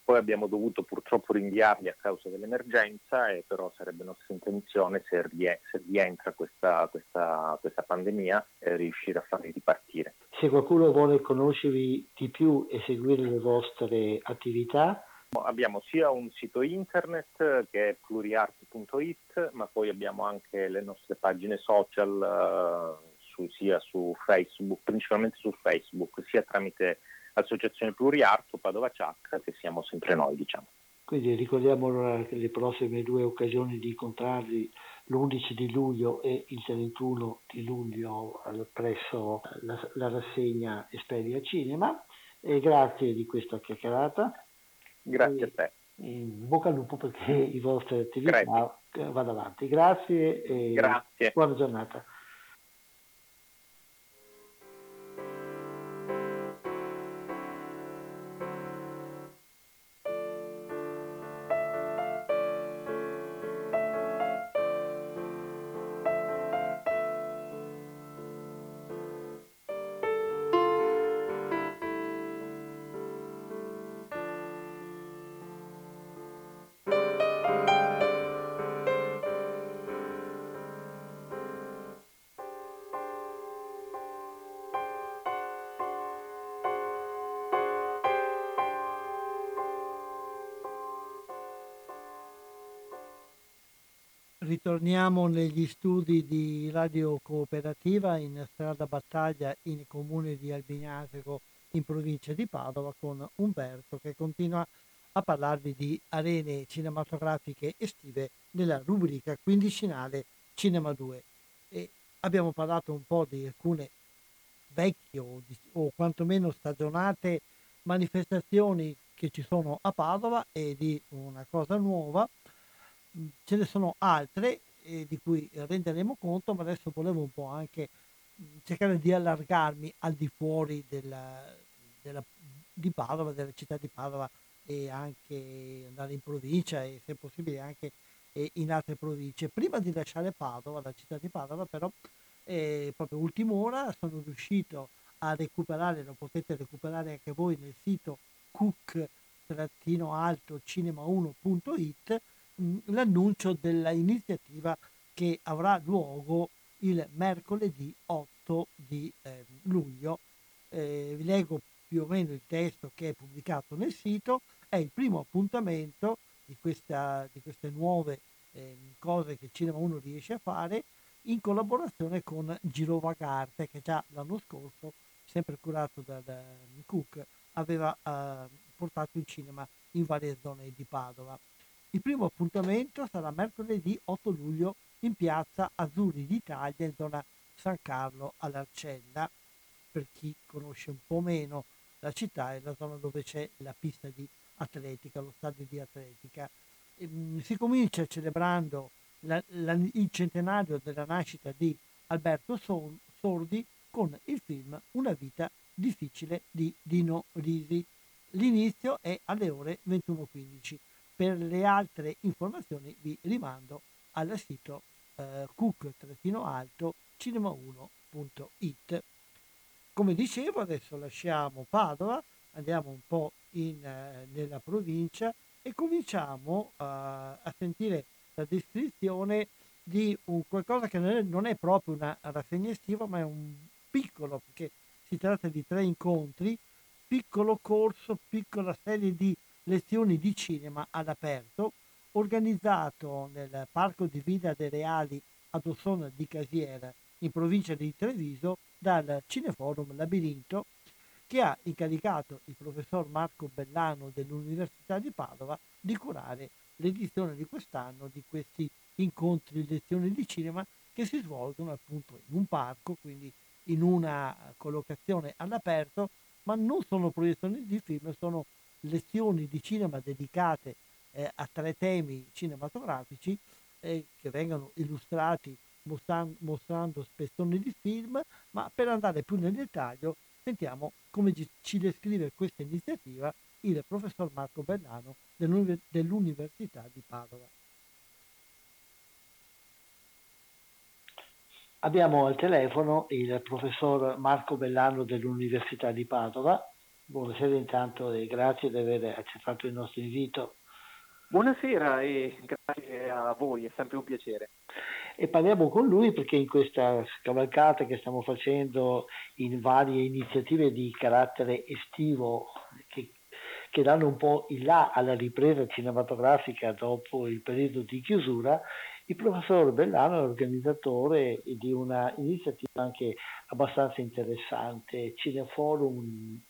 poi abbiamo dovuto purtroppo rinviarli a causa dell'emergenza e però sarebbe nostra intenzione se, rie- se rientra questa, questa, questa pandemia eh, riuscire a farli ripartire. Se qualcuno vuole conoscervi di più e seguire le vostre attività, Abbiamo sia un sito internet che è pluriart.it, ma poi abbiamo anche le nostre pagine social uh, su, sia su Facebook, principalmente su Facebook, sia tramite Associazione Pluriart o Padova Ciac, che siamo sempre noi, diciamo. Quindi ricordiamo allora le prossime due occasioni di incontrarvi l'11 di luglio e il 31 di luglio presso la, la rassegna Esperia Cinema e grazie di questa chiacchierata. Grazie e, a te. In bocca al lupo perché i vostri attività vada avanti. Grazie e grazie. buona giornata. Ritorniamo negli studi di Radio Cooperativa in strada Battaglia in comune di Albignasego in provincia di Padova con Umberto che continua a parlarvi di arene cinematografiche estive nella rubrica quindicinale Cinema 2 e abbiamo parlato un po' di alcune vecchie o, o quantomeno stagionate manifestazioni che ci sono a Padova e di una cosa nuova ce ne sono altre eh, di cui renderemo conto, ma adesso volevo un po' anche cercare di allargarmi al di fuori della, della, di Padova, della città di Padova e anche andare in provincia e se possibile anche eh, in altre province. Prima di lasciare Padova, la città di Padova, però eh, proprio ultima ora sono riuscito a recuperare, lo potete recuperare anche voi nel sito cook-alto-cinema1.it l'annuncio dell'iniziativa che avrà luogo il mercoledì 8 di eh, luglio. Eh, vi leggo più o meno il testo che è pubblicato nel sito, è il primo appuntamento di, questa, di queste nuove eh, cose che Cinema 1 riesce a fare in collaborazione con Girovagarte che già l'anno scorso, sempre curato da, da Cook, aveva eh, portato il cinema in varie zone di Padova. Il primo appuntamento sarà mercoledì 8 luglio in piazza Azzurri d'Italia in zona San Carlo all'Arcella. Per chi conosce un po' meno la città è la zona dove c'è la pista di atletica, lo stadio di atletica. E, ehm, si comincia celebrando la, la, il centenario della nascita di Alberto Sordi con il film Una vita difficile di Dino Risi. L'inizio è alle ore 21.15. Per le altre informazioni vi rimando al sito eh, cook-alto cinema1.it. Come dicevo, adesso lasciamo Padova, andiamo un po' in, eh, nella provincia e cominciamo uh, a sentire la descrizione di qualcosa che non è, proprio una rassegna estiva, ma è un piccolo, perché si tratta di tre incontri, piccolo corso, piccola serie di lezioni di cinema all'aperto, organizzato nel Parco di Villa dei Reali ad Ossona di Casiera, in provincia di Treviso, dal Cineforum Labirinto, che ha incaricato il professor Marco Bellano dell'Università di Padova di curare l'edizione di quest'anno di questi incontri, lezioni di cinema che si svolgono appunto in un parco, quindi in una collocazione all'aperto, ma non sono proiezioni di film, sono lezioni di cinema dedicate eh, a tre temi cinematografici eh, che vengono illustrati mostrando, mostrando spezzoni di film, ma per andare più nel dettaglio sentiamo come ci descrive questa iniziativa il professor Marco Bellano dell'Università di Padova. Abbiamo al telefono il professor Marco Bellano dell'Università di Padova. Buonasera intanto e grazie di aver accettato il nostro invito. Buonasera e grazie a voi, è sempre un piacere. E parliamo con lui perché in questa scavalcata che stiamo facendo in varie iniziative di carattere estivo che, che danno un po' il là alla ripresa cinematografica dopo il periodo di chiusura, il professor Bellano è organizzatore di una iniziativa anche abbastanza interessante, Cineforum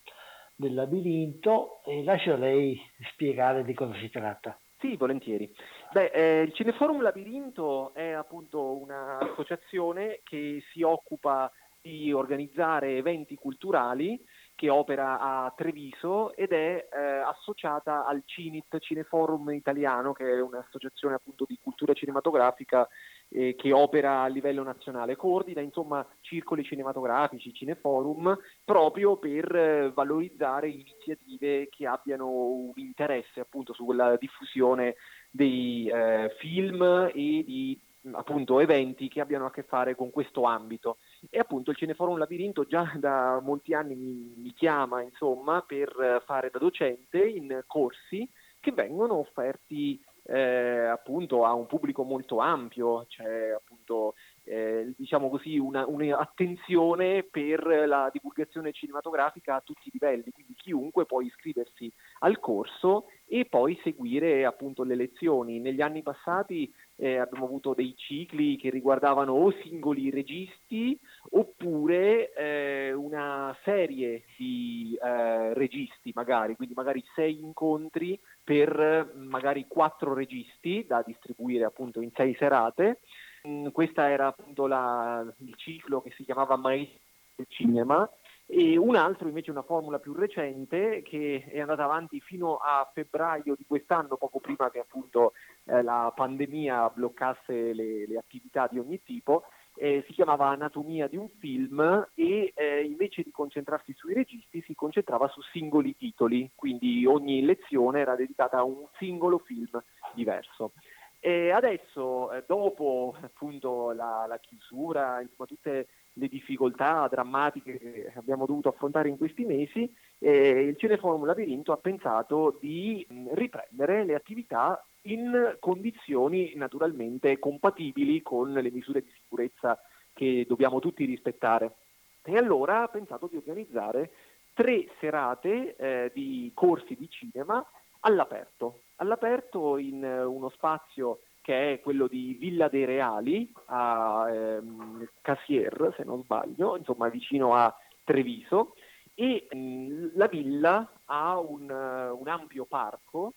del Labirinto, e lascio a lei spiegare di cosa si tratta. Sì, volentieri. Beh, eh, il Cineforum Labirinto è appunto un'associazione che si occupa di organizzare eventi culturali che opera a Treviso ed è eh, associata al CINIT, Cineforum Italiano, che è un'associazione appunto di cultura cinematografica eh, che opera a livello nazionale, coordina insomma circoli cinematografici, cineforum, proprio per eh, valorizzare iniziative che abbiano un interesse appunto sulla diffusione dei eh, film e di appunto eventi che abbiano a che fare con questo ambito. E appunto il Cineforum Labirinto già da molti anni mi, mi chiama insomma per fare da docente in corsi che vengono offerti eh, appunto a un pubblico molto ampio, c'è appunto eh, diciamo così una, un'attenzione per la divulgazione cinematografica a tutti i livelli, quindi chiunque può iscriversi al corso e poi seguire appunto le lezioni. Negli anni passati eh, abbiamo avuto dei cicli che riguardavano o singoli registi oppure eh, una serie di eh, registi magari, quindi magari sei incontri per magari quattro registi da distribuire appunto in sei serate. Mm, questa era appunto la, il ciclo che si chiamava Maestro del Cinema e un altro invece una formula più recente che è andata avanti fino a febbraio di quest'anno, poco prima che appunto eh, la pandemia bloccasse le, le, attività di ogni tipo, eh, si chiamava Anatomia di un film e eh, invece di concentrarsi sui registi si concentrava su singoli titoli, quindi ogni lezione era dedicata a un singolo film diverso. E adesso, eh, dopo appunto la, la chiusura, insomma tutte le difficoltà drammatiche che abbiamo dovuto affrontare in questi mesi, eh, il Cineforum Labirinto ha pensato di mh, riprendere le attività in condizioni naturalmente compatibili con le misure di sicurezza che dobbiamo tutti rispettare. E allora ha pensato di organizzare tre serate eh, di corsi di cinema all'aperto, all'aperto in uh, uno spazio che è quello di Villa dei Reali a ehm, Cassier, se non sbaglio, insomma vicino a Treviso, e mh, mm, la villa ha un, un, ampio parco,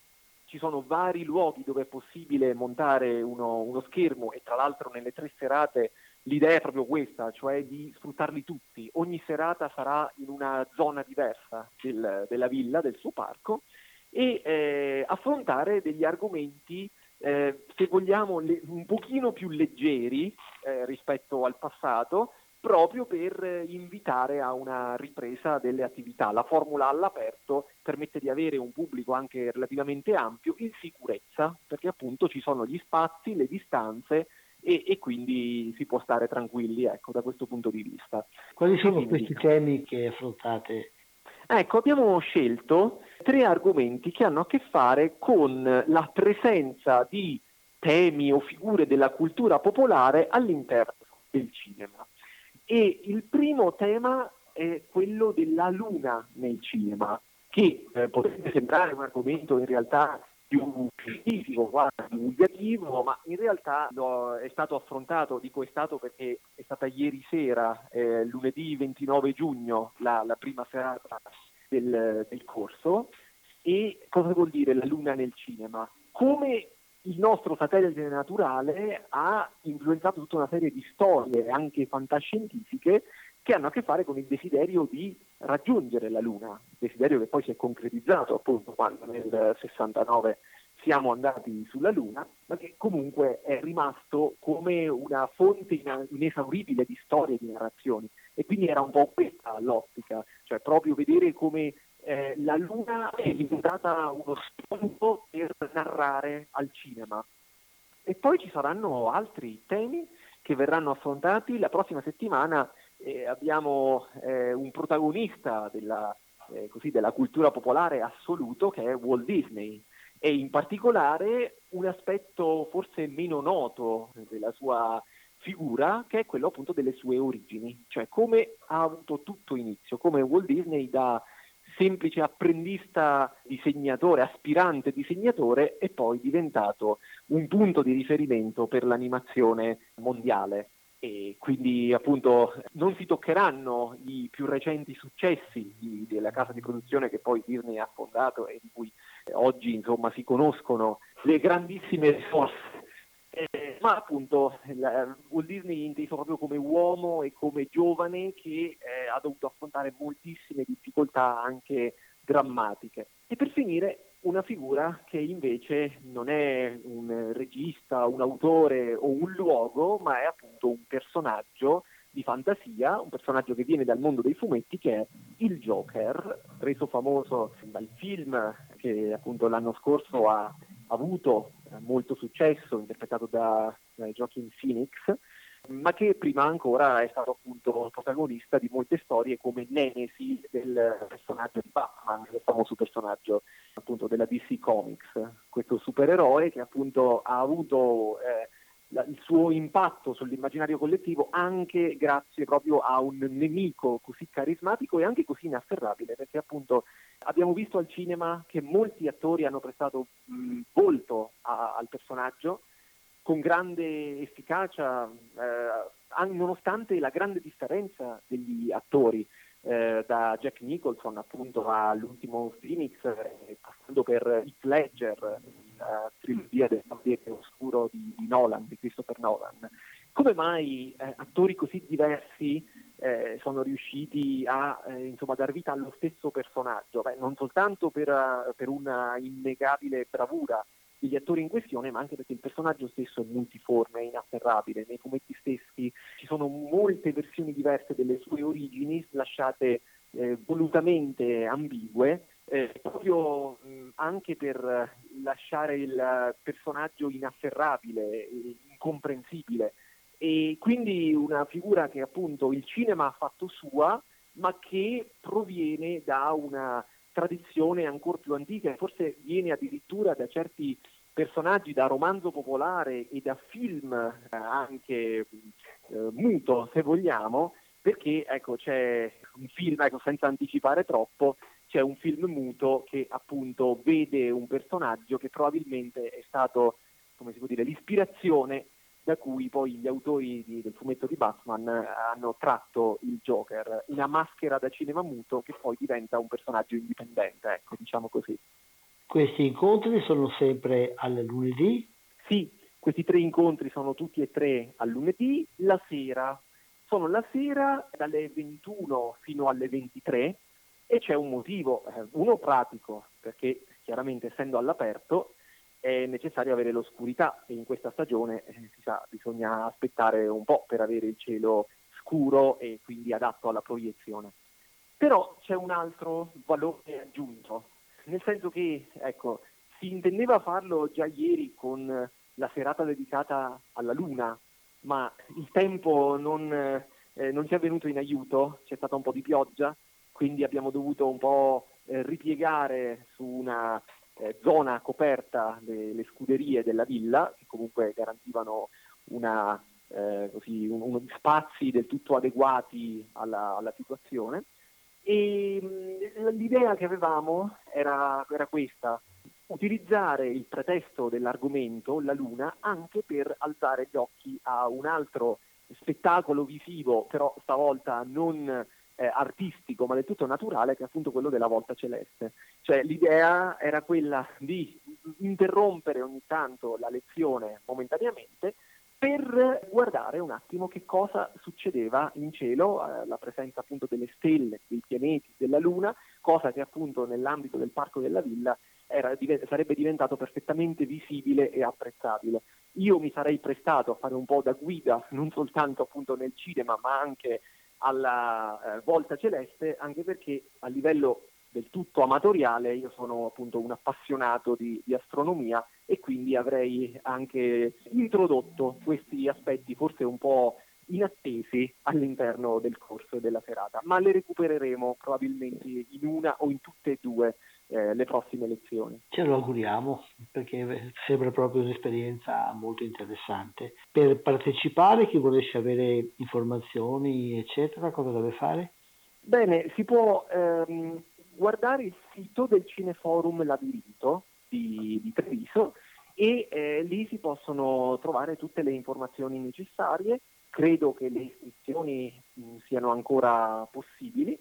ci sono vari luoghi dove è possibile montare uno, uno, schermo e tra l'altro nelle tre serate l'idea è proprio questa, cioè di sfruttarli tutti. Ogni serata sarà in una zona diversa del, della villa, del suo parco, e eh, affrontare degli argomenti eh, se vogliamo, le, un pochino più leggeri eh, rispetto al passato, proprio per invitare a una ripresa delle attività. La formula all'aperto permette di avere un pubblico anche relativamente ampio in sicurezza, perché appunto ci sono gli spazi, le distanze e, e quindi si può stare tranquilli ecco, da questo punto di vista. Quali sono quindi, questi temi che affrontate? Ecco, abbiamo scelto tre argomenti che hanno a che fare con la presenza di temi o figure della cultura popolare all'interno del cinema. E il primo tema è quello della luna nel cinema, che eh, potrebbe sembrare un argomento in realtà più scientifico, quasi divulgativo, ma in realtà no, è stato affrontato, dico è stato perché è stata ieri sera, eh, lunedì 29 giugno, la, la prima serata del, del corso. E cosa vuol dire la luna nel cinema? Come il nostro satellite naturale ha influenzato tutta una serie di storie, anche fantascientifiche, che hanno a che fare con il desiderio di raggiungere la Luna, desiderio che poi si è concretizzato appunto quando nel 69 siamo andati sulla Luna, ma che comunque è rimasto come una fonte inesauribile di storie e di narrazioni. E quindi era un po' questa l'ottica, cioè proprio vedere come eh, la Luna è diventata uno spunto per narrare al cinema. E poi ci saranno altri temi che verranno affrontati. La prossima settimana eh, abbiamo eh, un protagonista della, eh, così, della cultura popolare assoluto che è Walt Disney e in particolare un aspetto forse meno noto della sua figura che è quello appunto delle sue origini, cioè come ha avuto tutto inizio, come Walt Disney da semplice apprendista disegnatore, aspirante disegnatore e poi diventato un punto di riferimento per l'animazione mondiale. E quindi appunto non si toccheranno i più recenti successi di, della casa di produzione che poi Disney ha fondato e di cui oggi insomma si conoscono le grandissime risorse eh, ma appunto la, Walt Disney inteso proprio come uomo e come giovane che eh, ha dovuto affrontare moltissime difficoltà anche drammatiche. E per finire una figura che invece non è un regista, un autore o un luogo, ma è appunto un personaggio di fantasia, un personaggio che viene dal mondo dei fumetti che è il Joker, reso famoso dal film che appunto l'anno scorso ha avuto molto successo, interpretato da, da Joaquin Phoenix, ma che prima ancora è stato appunto protagonista di molte storie come Nemesi del personaggio di Batman, il famoso personaggio appunto della DC Comics, questo supereroe che appunto ha avuto eh, il suo impatto sull'immaginario collettivo anche grazie proprio a un nemico così carismatico e anche così inafferrabile, perché appunto abbiamo visto al cinema che molti attori hanno prestato mh, volto a, al personaggio con grande efficacia, eh, nonostante la grande differenza degli attori. Eh, da Jack Nicholson appunto all'ultimo Phoenix, eh, passando per Heath Ledger, la trilogia del Cavaliere Oscuro di, di, Nolan, di Christopher Nolan. Come mai eh, attori così diversi eh, sono riusciti a eh, insomma, dar vita allo stesso personaggio? Beh, non soltanto per, uh, per una innegabile bravura degli attori in questione, ma anche perché il personaggio stesso è multiforme, è inafferrabile. Nei fumetti stessi ci sono molte versioni diverse delle sue origini, lasciate eh, volutamente ambigue, eh, proprio mh, anche per lasciare il personaggio inafferrabile, incomprensibile. E quindi una figura che appunto il cinema ha fatto sua, ma che proviene da una tradizione ancora più antica, forse viene addirittura da certi personaggi da romanzo popolare e da film eh, anche eh, muto, se vogliamo, perché ecco, c'è un film, ecco, senza anticipare troppo, c'è un film muto che appunto vede un personaggio che probabilmente è stato, come si può dire, l'ispirazione da cui poi gli autori di, del fumetto di Batman hanno tratto il Joker, una maschera da cinema muto che poi diventa un personaggio indipendente, ecco, diciamo così. Questi incontri sono sempre al lunedì? Sì, questi tre incontri sono tutti e tre al lunedì, la sera sono la sera dalle 21 fino alle 23 e c'è un motivo, eh, uno pratico, perché chiaramente essendo all'aperto è necessario avere l'oscurità e in questa stagione eh, si sa, bisogna aspettare un po' per avere il cielo scuro e quindi adatto alla proiezione. Però c'è un altro valore aggiunto, nel senso che ecco, si intendeva farlo già ieri con la serata dedicata alla Luna, ma il tempo non, eh, non ci è venuto in aiuto, c'è stata un po' di pioggia, quindi abbiamo dovuto un po' eh, ripiegare su una eh, zona coperta delle scuderie della villa, che comunque garantivano una, eh, così, un, uno spazi del tutto adeguati alla, alla situazione. E l'idea che avevamo era, era questa, utilizzare il pretesto dell'argomento, la Luna, anche per alzare gli occhi a un altro spettacolo visivo, però stavolta non eh, artistico ma del tutto naturale che è appunto quello della volta celeste. Cioè l'idea era quella di interrompere ogni tanto la lezione momentaneamente per guardare un attimo che cosa succedeva in cielo, eh, la presenza appunto delle stelle, dei pianeti, della Luna, cosa che appunto nell'ambito del Parco della Villa era, sarebbe diventato perfettamente visibile e apprezzabile. Io mi sarei prestato a fare un po' da guida, non soltanto appunto nel cinema, ma anche alla eh, volta celeste, anche perché a livello del tutto amatoriale io sono appunto un appassionato di, di astronomia e quindi avrei anche introdotto questi aspetti forse un po' inattesi all'interno del corso della serata, ma le recupereremo probabilmente in una o in tutte e due eh, le prossime lezioni. Ce lo auguriamo perché sembra proprio un'esperienza molto interessante. Per partecipare, chi volesse avere informazioni, eccetera, cosa deve fare? Bene, si può ehm, guardare il sito del Cineforum Labirinto di, di Treviso e eh, lì si possono trovare tutte le informazioni necessarie. Credo che le iscrizioni mh, siano ancora possibili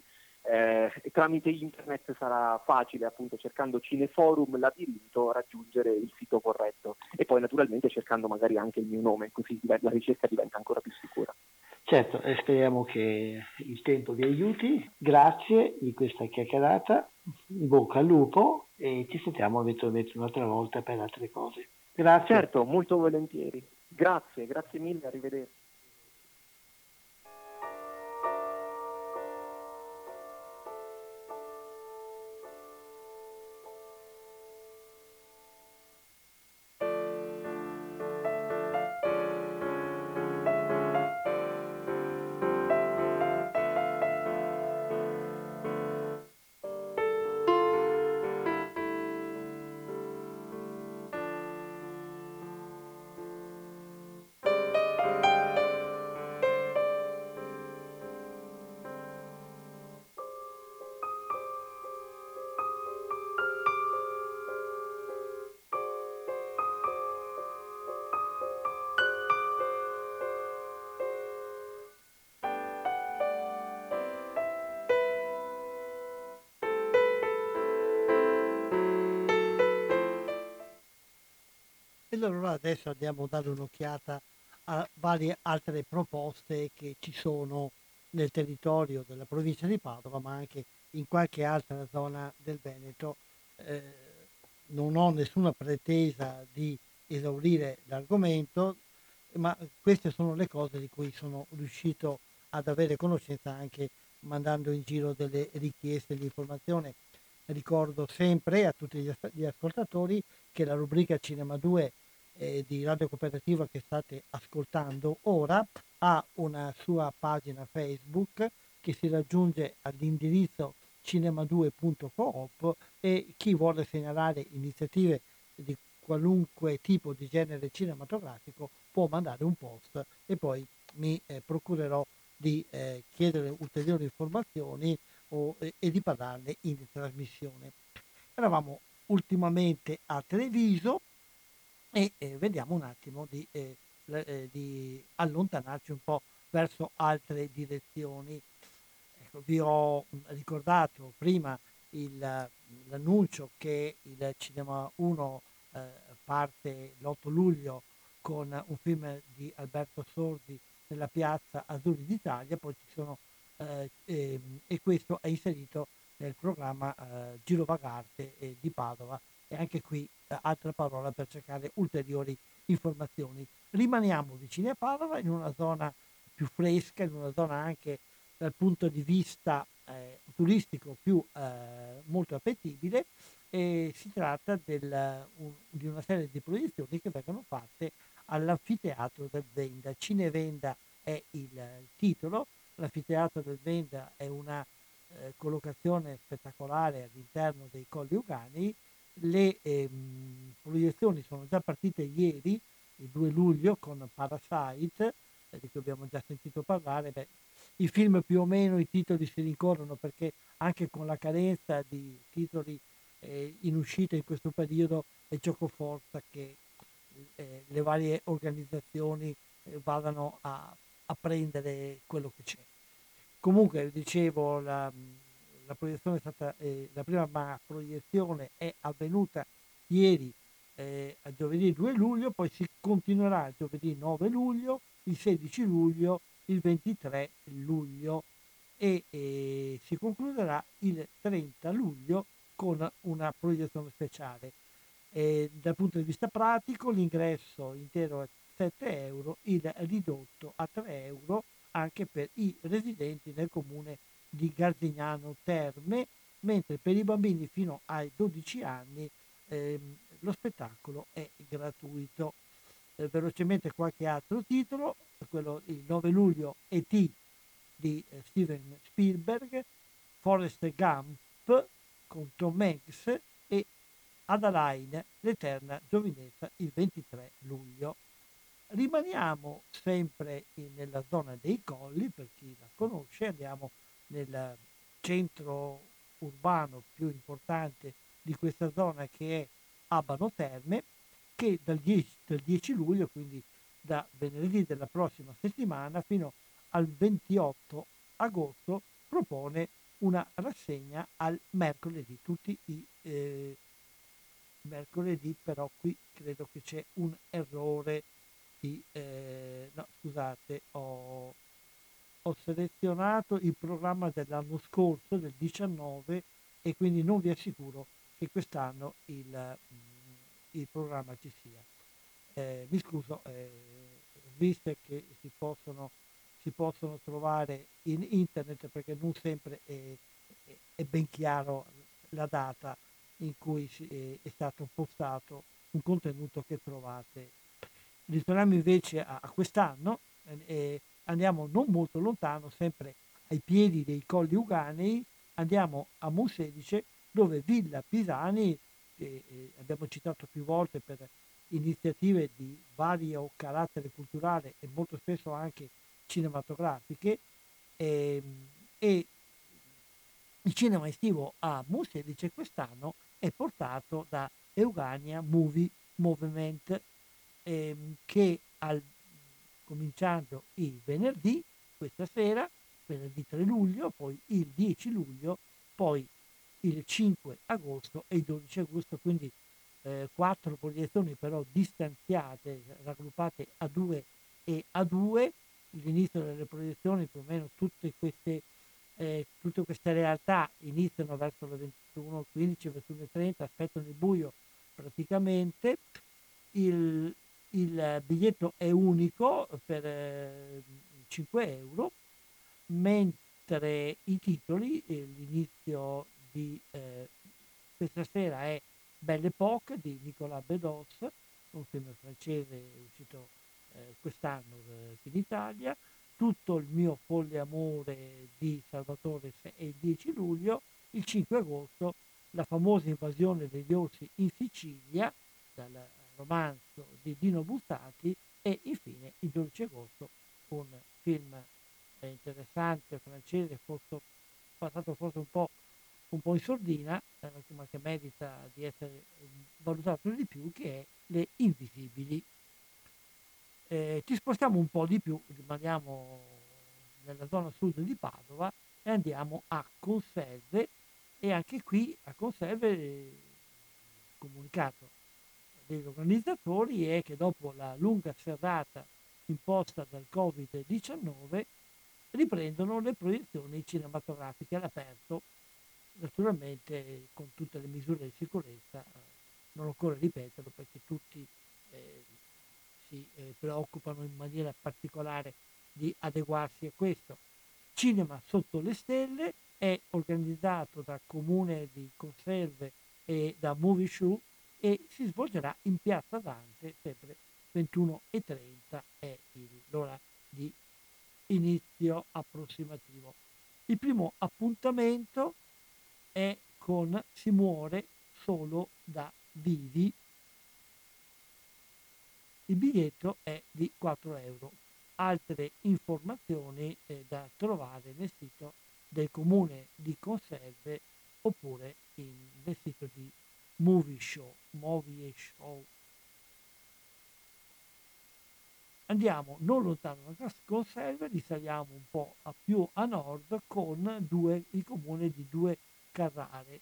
eh, tramite internet sarà facile, appunto, cercando Cineforum Labirinto, raggiungere il sito corretto e poi naturalmente cercando magari anche il mio nome, così la ricerca diventa ancora più sicura. Certo, e speriamo che il tempo vi aiuti. Grazie di questa chiacchierata, in bocca al lupo e ci sentiamo eventualmente un'altra volta per altre cose. Grazie. Certo, molto volentieri. Grazie, grazie mille, arrivederci. Allora adesso andiamo a dare un'occhiata a varie altre proposte che ci sono nel territorio della provincia di Padova, ma anche in qualche altra zona del Veneto. Eh, non ho nessuna pretesa di esaurire l'argomento, ma queste sono le cose di cui sono riuscito ad avere conoscenza anche mandando in giro delle richieste di informazione. Ricordo sempre a tutti gli ascoltatori che la rubrica Cinema 2 eh, di Radio Cooperativa che state ascoltando ora ha una sua pagina Facebook che si raggiunge all'indirizzo cinema2.coop e chi vuole segnalare iniziative di qualunque tipo di genere cinematografico può mandare un post e poi mi eh, procurerò di eh, chiedere ulteriori informazioni o, e, e di parlarne in trasmissione. Eravamo ultimamente a Treviso e eh, vediamo un attimo di, eh, eh, di, allontanarci un po' verso altre direzioni. Ecco, vi ho ricordato prima il, l'annuncio che il Cinema 1 eh, parte l'8 luglio con un film di Alberto Sordi nella piazza Azzurri d'Italia, poi ci sono eh, e, e questo è inserito nel programma eh, Giro Vagarte di Padova e anche qui eh, altra parola per cercare ulteriori informazioni. Rimaniamo vicini a Padova in una zona più fresca, in una zona anche dal punto di vista eh, turistico più eh, molto appetibile e si tratta del, un, di una serie di proiezioni che vengono fatte all'anfiteatro del Venda. Cinevenda è il titolo, l'anfiteatro del Venda è una eh, collocazione spettacolare all'interno dei Colli Ugani, le ehm, proiezioni sono già partite ieri, il 2 luglio, con Parasite, eh, di cui abbiamo già sentito parlare. Beh, I film più o meno, i titoli si rincorrono perché anche con la carenza di titoli eh, in uscita in questo periodo è gioco forza che eh, le varie organizzazioni eh, vadano a, a, prendere quello che c'è. Comunque, dicevo, la, la proiezione è stata, eh, la prima proiezione è avvenuta ieri eh, a giovedì 2 luglio, poi si continuerà giovedì 9 luglio, il 16 luglio, il 23 luglio e, e si concluderà il 30 luglio con una proiezione speciale. E dal punto di vista pratico l'ingresso intero è 7 euro, il ridotto a 3 euro anche per i residenti nel comune di Garzignano Terme, mentre per i bambini fino ai 12 anni ehm, lo spettacolo è gratuito. Eh, velocemente qualche altro titolo, quello il 9 luglio E.T. di eh, Steven Spielberg, Forrest Gump con Tom Hanks e Adaline, l'eterna giovinezza, il 23 luglio. Rimaniamo sempre nella zona dei colli, per chi la conosce, andiamo nel centro urbano più importante di questa zona che è Abano Terme, che dal 10, dal 10 luglio, quindi da venerdì della prossima settimana fino al 28 agosto, propone una rassegna al mercoledì, tutti i eh, mercoledì, però qui credo che c'è un errore di, eh, no scusate, ho, ho selezionato il programma dell'anno scorso, del 19, e quindi non vi assicuro che quest'anno il, mm, il programma ci sia. Eh, mi scuso, eh, viste che si possono, si possono, trovare in internet perché non sempre è, è, ben chiaro la data in cui è, è, stato postato un contenuto che trovate. Ritorniamo invece a, a quest'anno, eh, andiamo non molto lontano, sempre ai piedi dei colli Uganei, andiamo a Monselice dove Villa Pisani, che eh, abbiamo citato più volte per iniziative di vario carattere culturale e molto spesso anche cinematografiche, eh, e il cinema estivo a Monselice quest'anno è portato da Eugania Movie Movement, eh, che al, cominciando il venerdì, questa sera, venerdì 3 luglio, poi il 10 luglio, poi il 5 agosto e il 12 agosto, quindi eh, quattro proiezioni però distanziate, raggruppate a due e a due. L'inizio delle proiezioni, più o meno tutte queste, eh, tutte queste realtà iniziano verso le 21.15, 21.30, aspettano il buio praticamente. Il, il biglietto è unico per eh, 5 euro, mentre i titoli, eh, l'inizio di eh, questa sera è Belle Époque di Nicolas Bedos, un film francese uscito eh, quest'anno eh, in Italia, Tutto il mio folle amore di Salvatore è il 10 luglio, il 5 agosto la famosa invasione degli orsi in Sicilia, dal romanzo di Dino Bustati e infine il 12 agosto un film eh, interessante francese, forse, passato forse un po' un po' in sordina, eh, ma che merita di essere valutato di più, che è Le Invisibili. Eh, ci spostiamo un po' di più, rimaniamo nella zona sud di Padova e andiamo a Conserve e anche qui a Conserve comunicato degli organizzatori è che dopo la lunga serrata imposta dal Covid-19 riprendono le proiezioni cinematografiche all'aperto naturalmente con tutte le misure di sicurezza non occorre ripeterlo perché tutti eh, si eh, preoccupano in maniera particolare di adeguarsi a questo. Cinema sotto le stelle è organizzato da Comune di Conserve e da Movie Show e si svolgerà in Piazza Dante sempre 21.30 è il, l'ora di inizio approssimativo. Il primo appuntamento è con Si muore solo da vivi. Il biglietto è di 4 euro. Altre informazioni eh, da trovare nel sito del comune di Conserve oppure in, nel sito di Movie Show, Movie Show. Andiamo non lontano da Conserve, risaliamo un po' a più a nord con due, il comune di Due Carrare,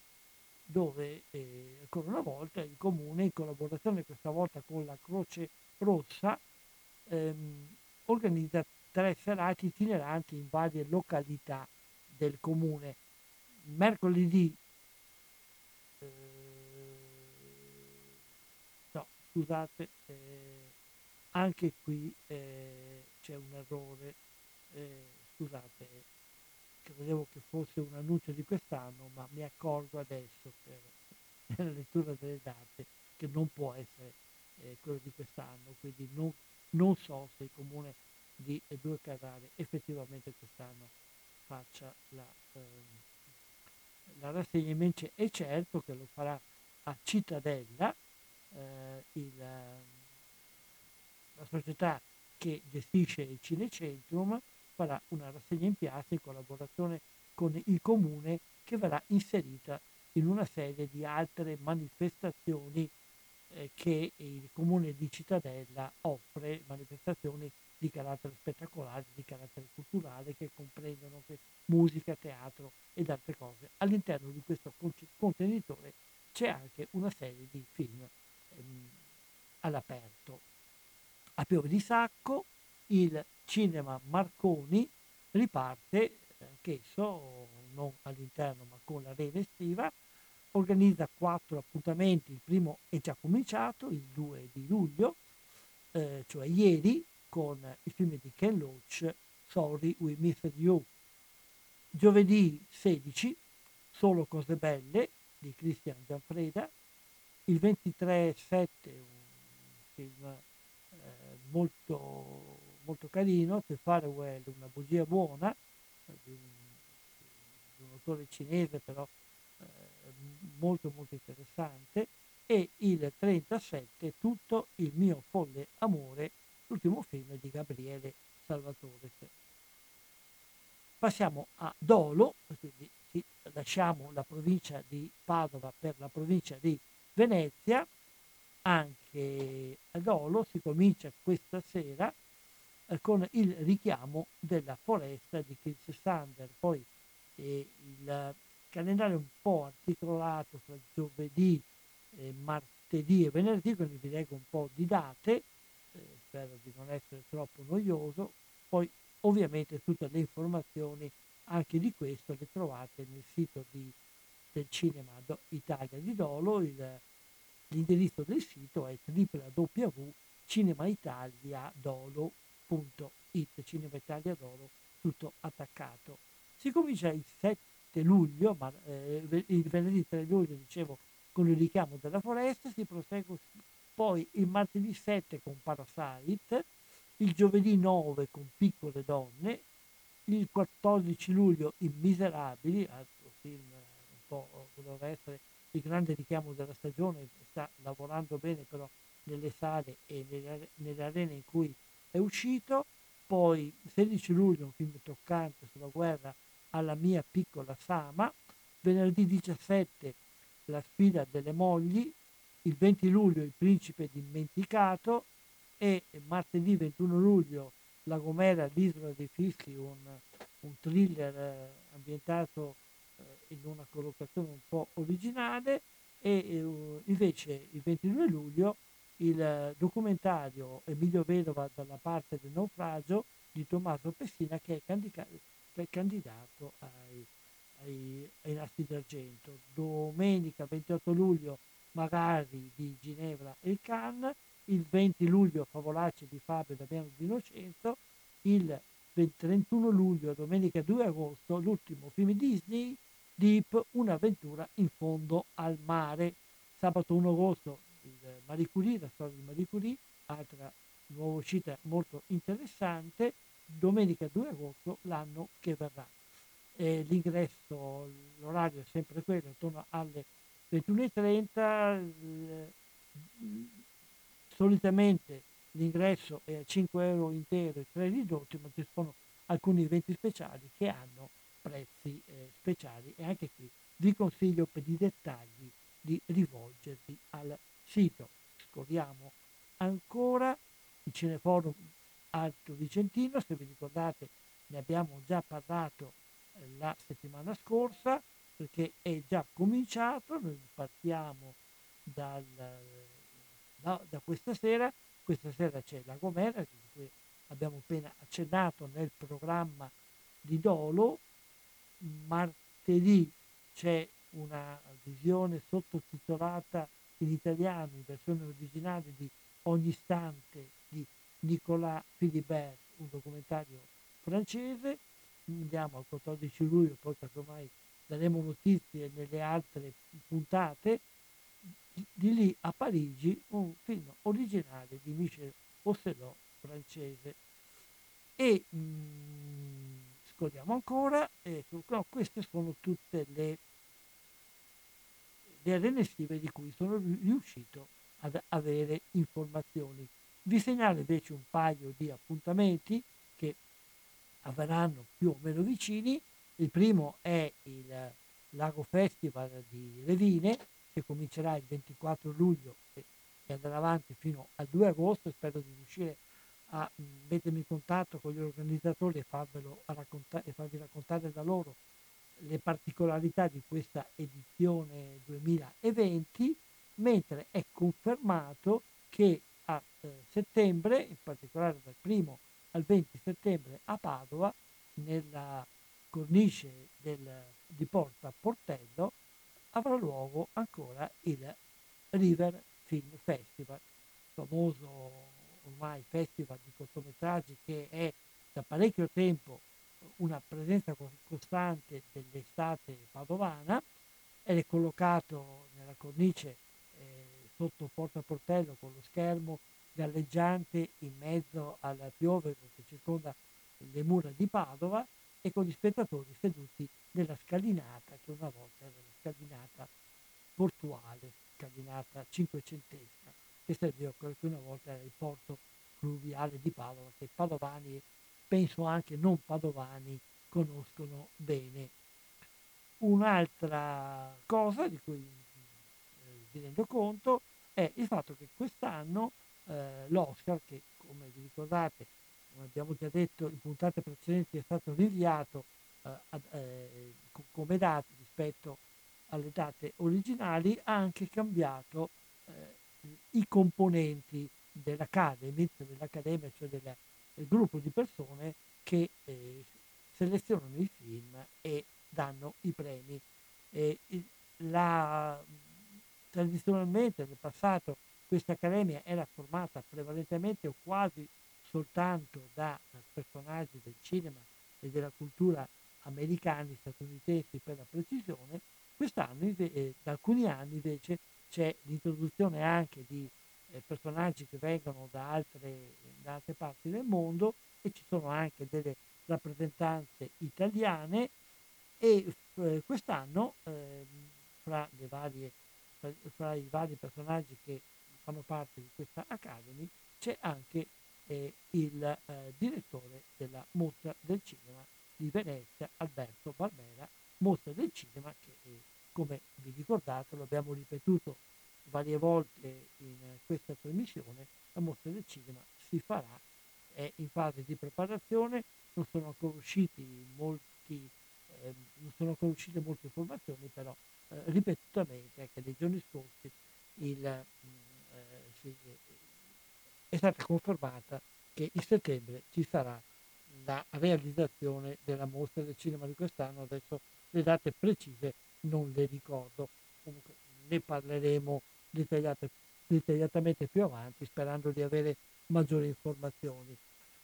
dove eh, ancora una volta il comune, in collaborazione questa volta con la Croce Rossa, ehm, organizza tre serate itineranti in varie località del comune. Mercoledì, scusate, eh, anche qui eh, c'è un errore, eh, scusate, credevo che fosse un annuncio di quest'anno, ma mi accorgo adesso per <laughs> nella lettura delle date che non può essere eh, quello di quest'anno, quindi non, non so se il comune di Due Carrare effettivamente quest'anno faccia la, eh, la rassegna, invece è certo che lo farà a Cittadella, eh, il, la società che gestisce il Cinecentrum farà una rassegna in piazza in collaborazione con il comune che verrà inserita in una serie di altre manifestazioni eh, che il comune di Cittadella offre, manifestazioni di carattere spettacolare, di carattere culturale, che comprendono musica, teatro ed altre cose. All'interno di questo contenitore c'è anche una serie di film all'aperto. A Piove di Sacco il cinema Marconi riparte, anch'esso non all'interno ma con l'arena estiva, organizza quattro appuntamenti, il primo è già cominciato, il 2 di luglio, eh, cioè ieri, con il film di Ken Loach, Sorry We Missed You. Giovedì 16, Solo cose belle, di Christian Gianfreda. Il 23-7, un film eh, molto, molto carino, The Farewell, una bugia buona, di un, di un autore cinese però eh, molto molto interessante e il 37 tutto il mio folle amore l'ultimo film di Gabriele Salvatore. Passiamo a Dolo, quindi lasciamo la provincia di Padova per la provincia di Venezia, anche a Dolo si comincia questa sera eh, con il richiamo della foresta di Chris Sander, poi eh, il calendario è un po' articolato fra giovedì, eh, martedì e venerdì, quindi vi leggo un po' di date, eh, spero di non essere troppo noioso, poi ovviamente tutte le informazioni anche di questo le trovate nel sito di, del Cinema Italia di Dolo, il, l'indirizzo del sito è www.cinemaitaliadolo.it, Cinema Italia Dolo, tutto attaccato. Si comincia il 7 luglio, ma eh, il venerdì 3 luglio, dicevo, con il richiamo della foresta, si prosegue poi il martedì 7 con Parasite, il giovedì 9 con Piccole Donne, il 14 luglio I Miserabili, altro film che doveva essere il grande richiamo della stagione, sta lavorando bene però nelle sale e nelle, arene in cui è uscito, poi il 16 luglio un film toccante sulla guerra alla mia piccola Sama, venerdì 17 La sfida delle mogli, il 20 luglio Il principe dimenticato. E martedì 21 luglio La Gomera, l'isola dei fischi, un, un thriller eh, ambientato in una collocazione un po' originale e eh, invece il 22 luglio il documentario Emilio Vedova dalla parte del naufragio di Tommaso Pessina che è candidato, ai, ai, ai nastri d'argento. Domenica 28 luglio magari di Ginevra e Cannes, il 20 luglio Favolacce di Fabio Damiano Di Innocenzo, il 31 luglio, domenica 2 agosto, l'ultimo film Disney, Deep, un'avventura in fondo al mare. Sabato 1 agosto il Marie Curie, la storia di Marie Curie, altra nuova uscita molto interessante. Domenica 2 agosto, l'anno che verrà. Eh, l'ingresso, l'orario è sempre quello, intorno alle 21.30. Eh, solitamente l'ingresso è a 5 euro intero e 3 ridotti, ma ci sono alcuni eventi speciali che hanno prezzi eh, speciali e anche qui vi consiglio per i dettagli di rivolgervi al sito. Scorriamo ancora il Cineforum Alto Vicentino, se vi ricordate ne abbiamo già parlato eh, la settimana scorsa perché è già cominciato, noi partiamo dal, da, da questa sera, questa sera c'è la Gomera di cui abbiamo appena accennato nel programma di Dolo, martedì c'è una visione sottotitolata in italiano, in versione originale di Ogni istante di Nicolas Philibert, un documentario francese. Andiamo al 14 luglio, poi casomai daremo notizie nelle altre puntate. Di lì a Parigi un film originale di Michel Ocelot francese. E mh, scorriamo ancora, ecco, queste sono tutte le, le arene estive di cui sono riuscito ad avere informazioni. Vi segnalo invece un paio di appuntamenti che avverranno più o meno vicini. Il primo è il Lago Festival di Levine, che comincerà il 24 luglio e andrà avanti fino al 2 agosto. Spero di riuscire a mettermi in contatto con gli organizzatori e, racconta- e farvi raccontare da loro le particolarità di questa edizione 2020, mentre è confermato che a eh, settembre, in particolare dal 1 al 20 settembre a Padova, nella cornice del, di Porta Portello, avrà luogo ancora il River Film Festival, famoso ormai festival di cortometraggi che è da parecchio tempo una presenza costante dell'estate padovana ed è collocato nella cornice eh, sotto Porta Portello con lo schermo galleggiante in mezzo al piove che circonda le mura di Padova e con gli spettatori seduti nella scalinata che una volta era la scalinata portuale, scalinata cinquecentesca che serviva quello una volta il porto fluviale di Padova, che padovani, penso anche non padovani, conoscono bene. Un'altra cosa di cui eh, vi rendo conto è il fatto che quest'anno eh, l'Oscar, che come vi ricordate, come abbiamo già detto in puntate precedenti, è stato rinviato eh, ad, eh, come date rispetto alle date originali, ha anche cambiato eh, i componenti dell'Accademia, cioè del, del, gruppo di persone che eh, selezionano i film e danno i premi. E la, tradizionalmente nel passato questa accademia era formata prevalentemente o quasi soltanto da personaggi del cinema e della cultura americani, statunitensi per la precisione, quest'anno, eh, da alcuni anni invece, c'è l'introduzione anche di eh, personaggi che vengono da altre, da altre parti del mondo e ci sono anche delle rappresentanze italiane e eh, quest'anno eh, fra, varie, fra, fra, i vari personaggi che fanno parte di questa Academy c'è anche eh, il eh, direttore della mostra del cinema di Venezia, Alberto Barbera, mostra del cinema che come vi ricordate, lo abbiamo ripetuto varie volte in questa trasmissione, la mostra del cinema si farà, è in fase di preparazione, non sono ancora molti, eh, non sono ancora uscite molte informazioni, però eh, ripetutamente anche nei giorni scorsi il, mm, eh, si, è stata confermata che in settembre ci sarà la realizzazione della mostra del cinema di quest'anno, adesso le date precise non le ricordo, comunque ne parleremo dettagliatamente più avanti, sperando di avere maggiori informazioni.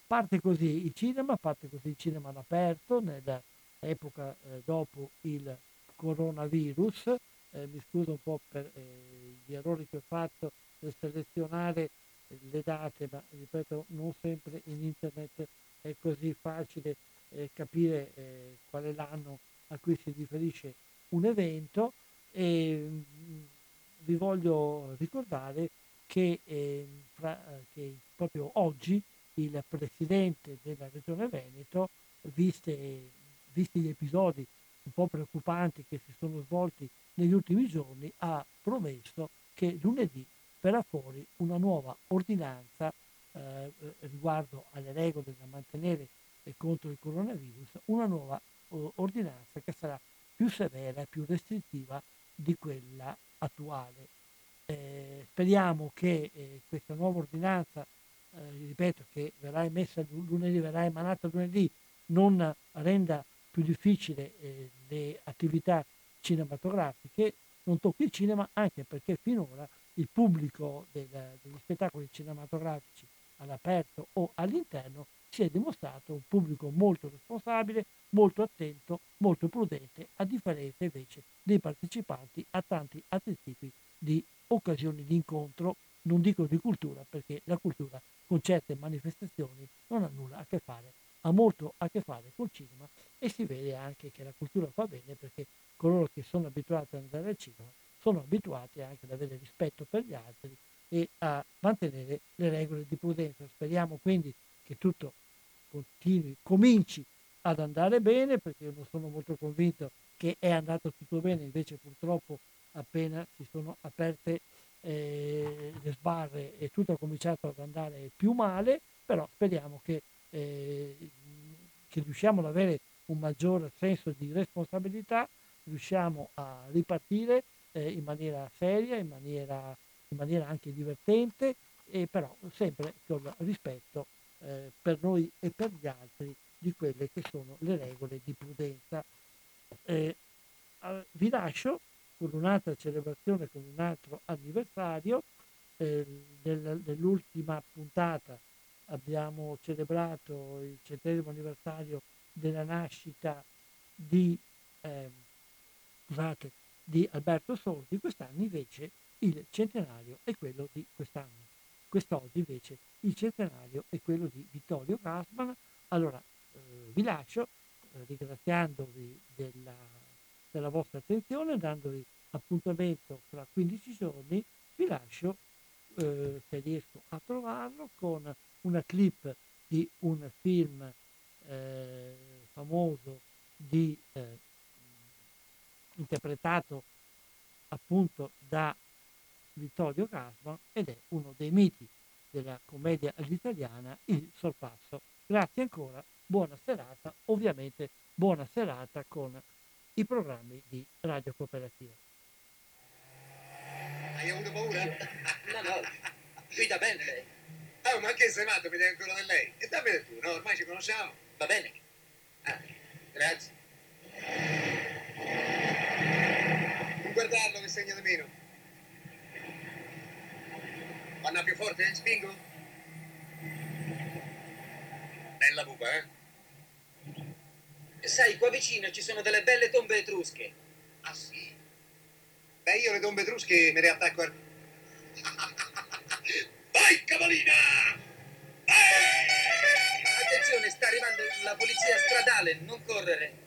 Parte così il cinema, parte così il cinema all'aperto nell'epoca eh, dopo il coronavirus. Eh, mi scuso un po' per eh, gli errori che ho fatto nel selezionare le date, ma ripeto, non sempre in internet è così facile eh, capire eh, qual è l'anno a cui si riferisce un evento e mm, vi voglio ricordare che, eh, fra, che, proprio oggi il presidente della regione Veneto, viste, visti gli episodi un po' preoccupanti che si sono svolti negli ultimi giorni, ha promesso che lunedì verrà fuori una nuova ordinanza eh, riguardo alle regole da mantenere contro il coronavirus, una nuova ordinanza che sarà più severa e più restrittiva di quella attuale. Eh, speriamo che eh, questa nuova ordinanza, eh, ripeto, che verrà emessa lunedì, verrà emanata lunedì, non renda più difficile eh, le attività cinematografiche, non tocchi il cinema anche perché finora il pubblico del, degli spettacoli cinematografici all'aperto o all'interno si è dimostrato un pubblico molto responsabile, molto attento, molto prudente, a differenza invece dei partecipanti a tanti altri tipi di occasioni di incontro, non dico di cultura, perché la cultura con certe manifestazioni non ha nulla a che fare, ha molto a che fare col cinema e si vede anche che la cultura fa bene perché coloro che sono abituati ad andare al cinema sono abituati anche ad avere rispetto per gli altri e a mantenere le regole di prudenza. Speriamo quindi che tutto continui, cominci ad andare bene, perché io non sono molto convinto che è andato tutto bene, invece purtroppo appena si sono aperte eh, le sbarre e tutto ha cominciato ad andare più male, però speriamo che, eh, che riusciamo ad avere un maggior senso di responsabilità, riusciamo a ripartire eh, in maniera seria, in maniera, in maniera, anche divertente, e però sempre con rispetto eh, per noi e per gli altri di quelle che sono le regole di prudenza. Eh, vi lascio con un'altra celebrazione, con un altro anniversario. Eh, nel, nell'ultima puntata abbiamo celebrato il centesimo anniversario della nascita di, eh, scusate, di Alberto Sordi, quest'anno invece il centenario è quello di quest'anno. Quest'oggi invece il centenario è quello di Vittorio Gassman. Allora eh, vi lascio eh, ringraziandovi della, della, vostra attenzione, dandovi appuntamento fra 15 giorni. Vi lascio, eh, se riesco a trovarlo, con una clip di un film eh, famoso di eh, interpretato appunto da Vittorio Gassman ed è uno dei miti della commedia all'italiana, Il sorpasso. Grazie ancora, buona serata, ovviamente buona serata con i programmi di Radio Cooperativa. Hai avuto paura? No, no, guida bene. Oh, ma che sei matto, mi devi ancora di lei? E dammene tu, no? Ormai ci conosciamo. Va bene. Ah, grazie. Non guardarlo che segna di meno. Vanno più forte? Spingo? Bella pupa, eh? Sai, qua vicino ci sono delle belle tombe etrusche. Ah, sì? Beh, io le tombe etrusche me le attacco al... <laughs> Vai, cavolina! Vai! Attenzione, sta arrivando la polizia stradale, non correre.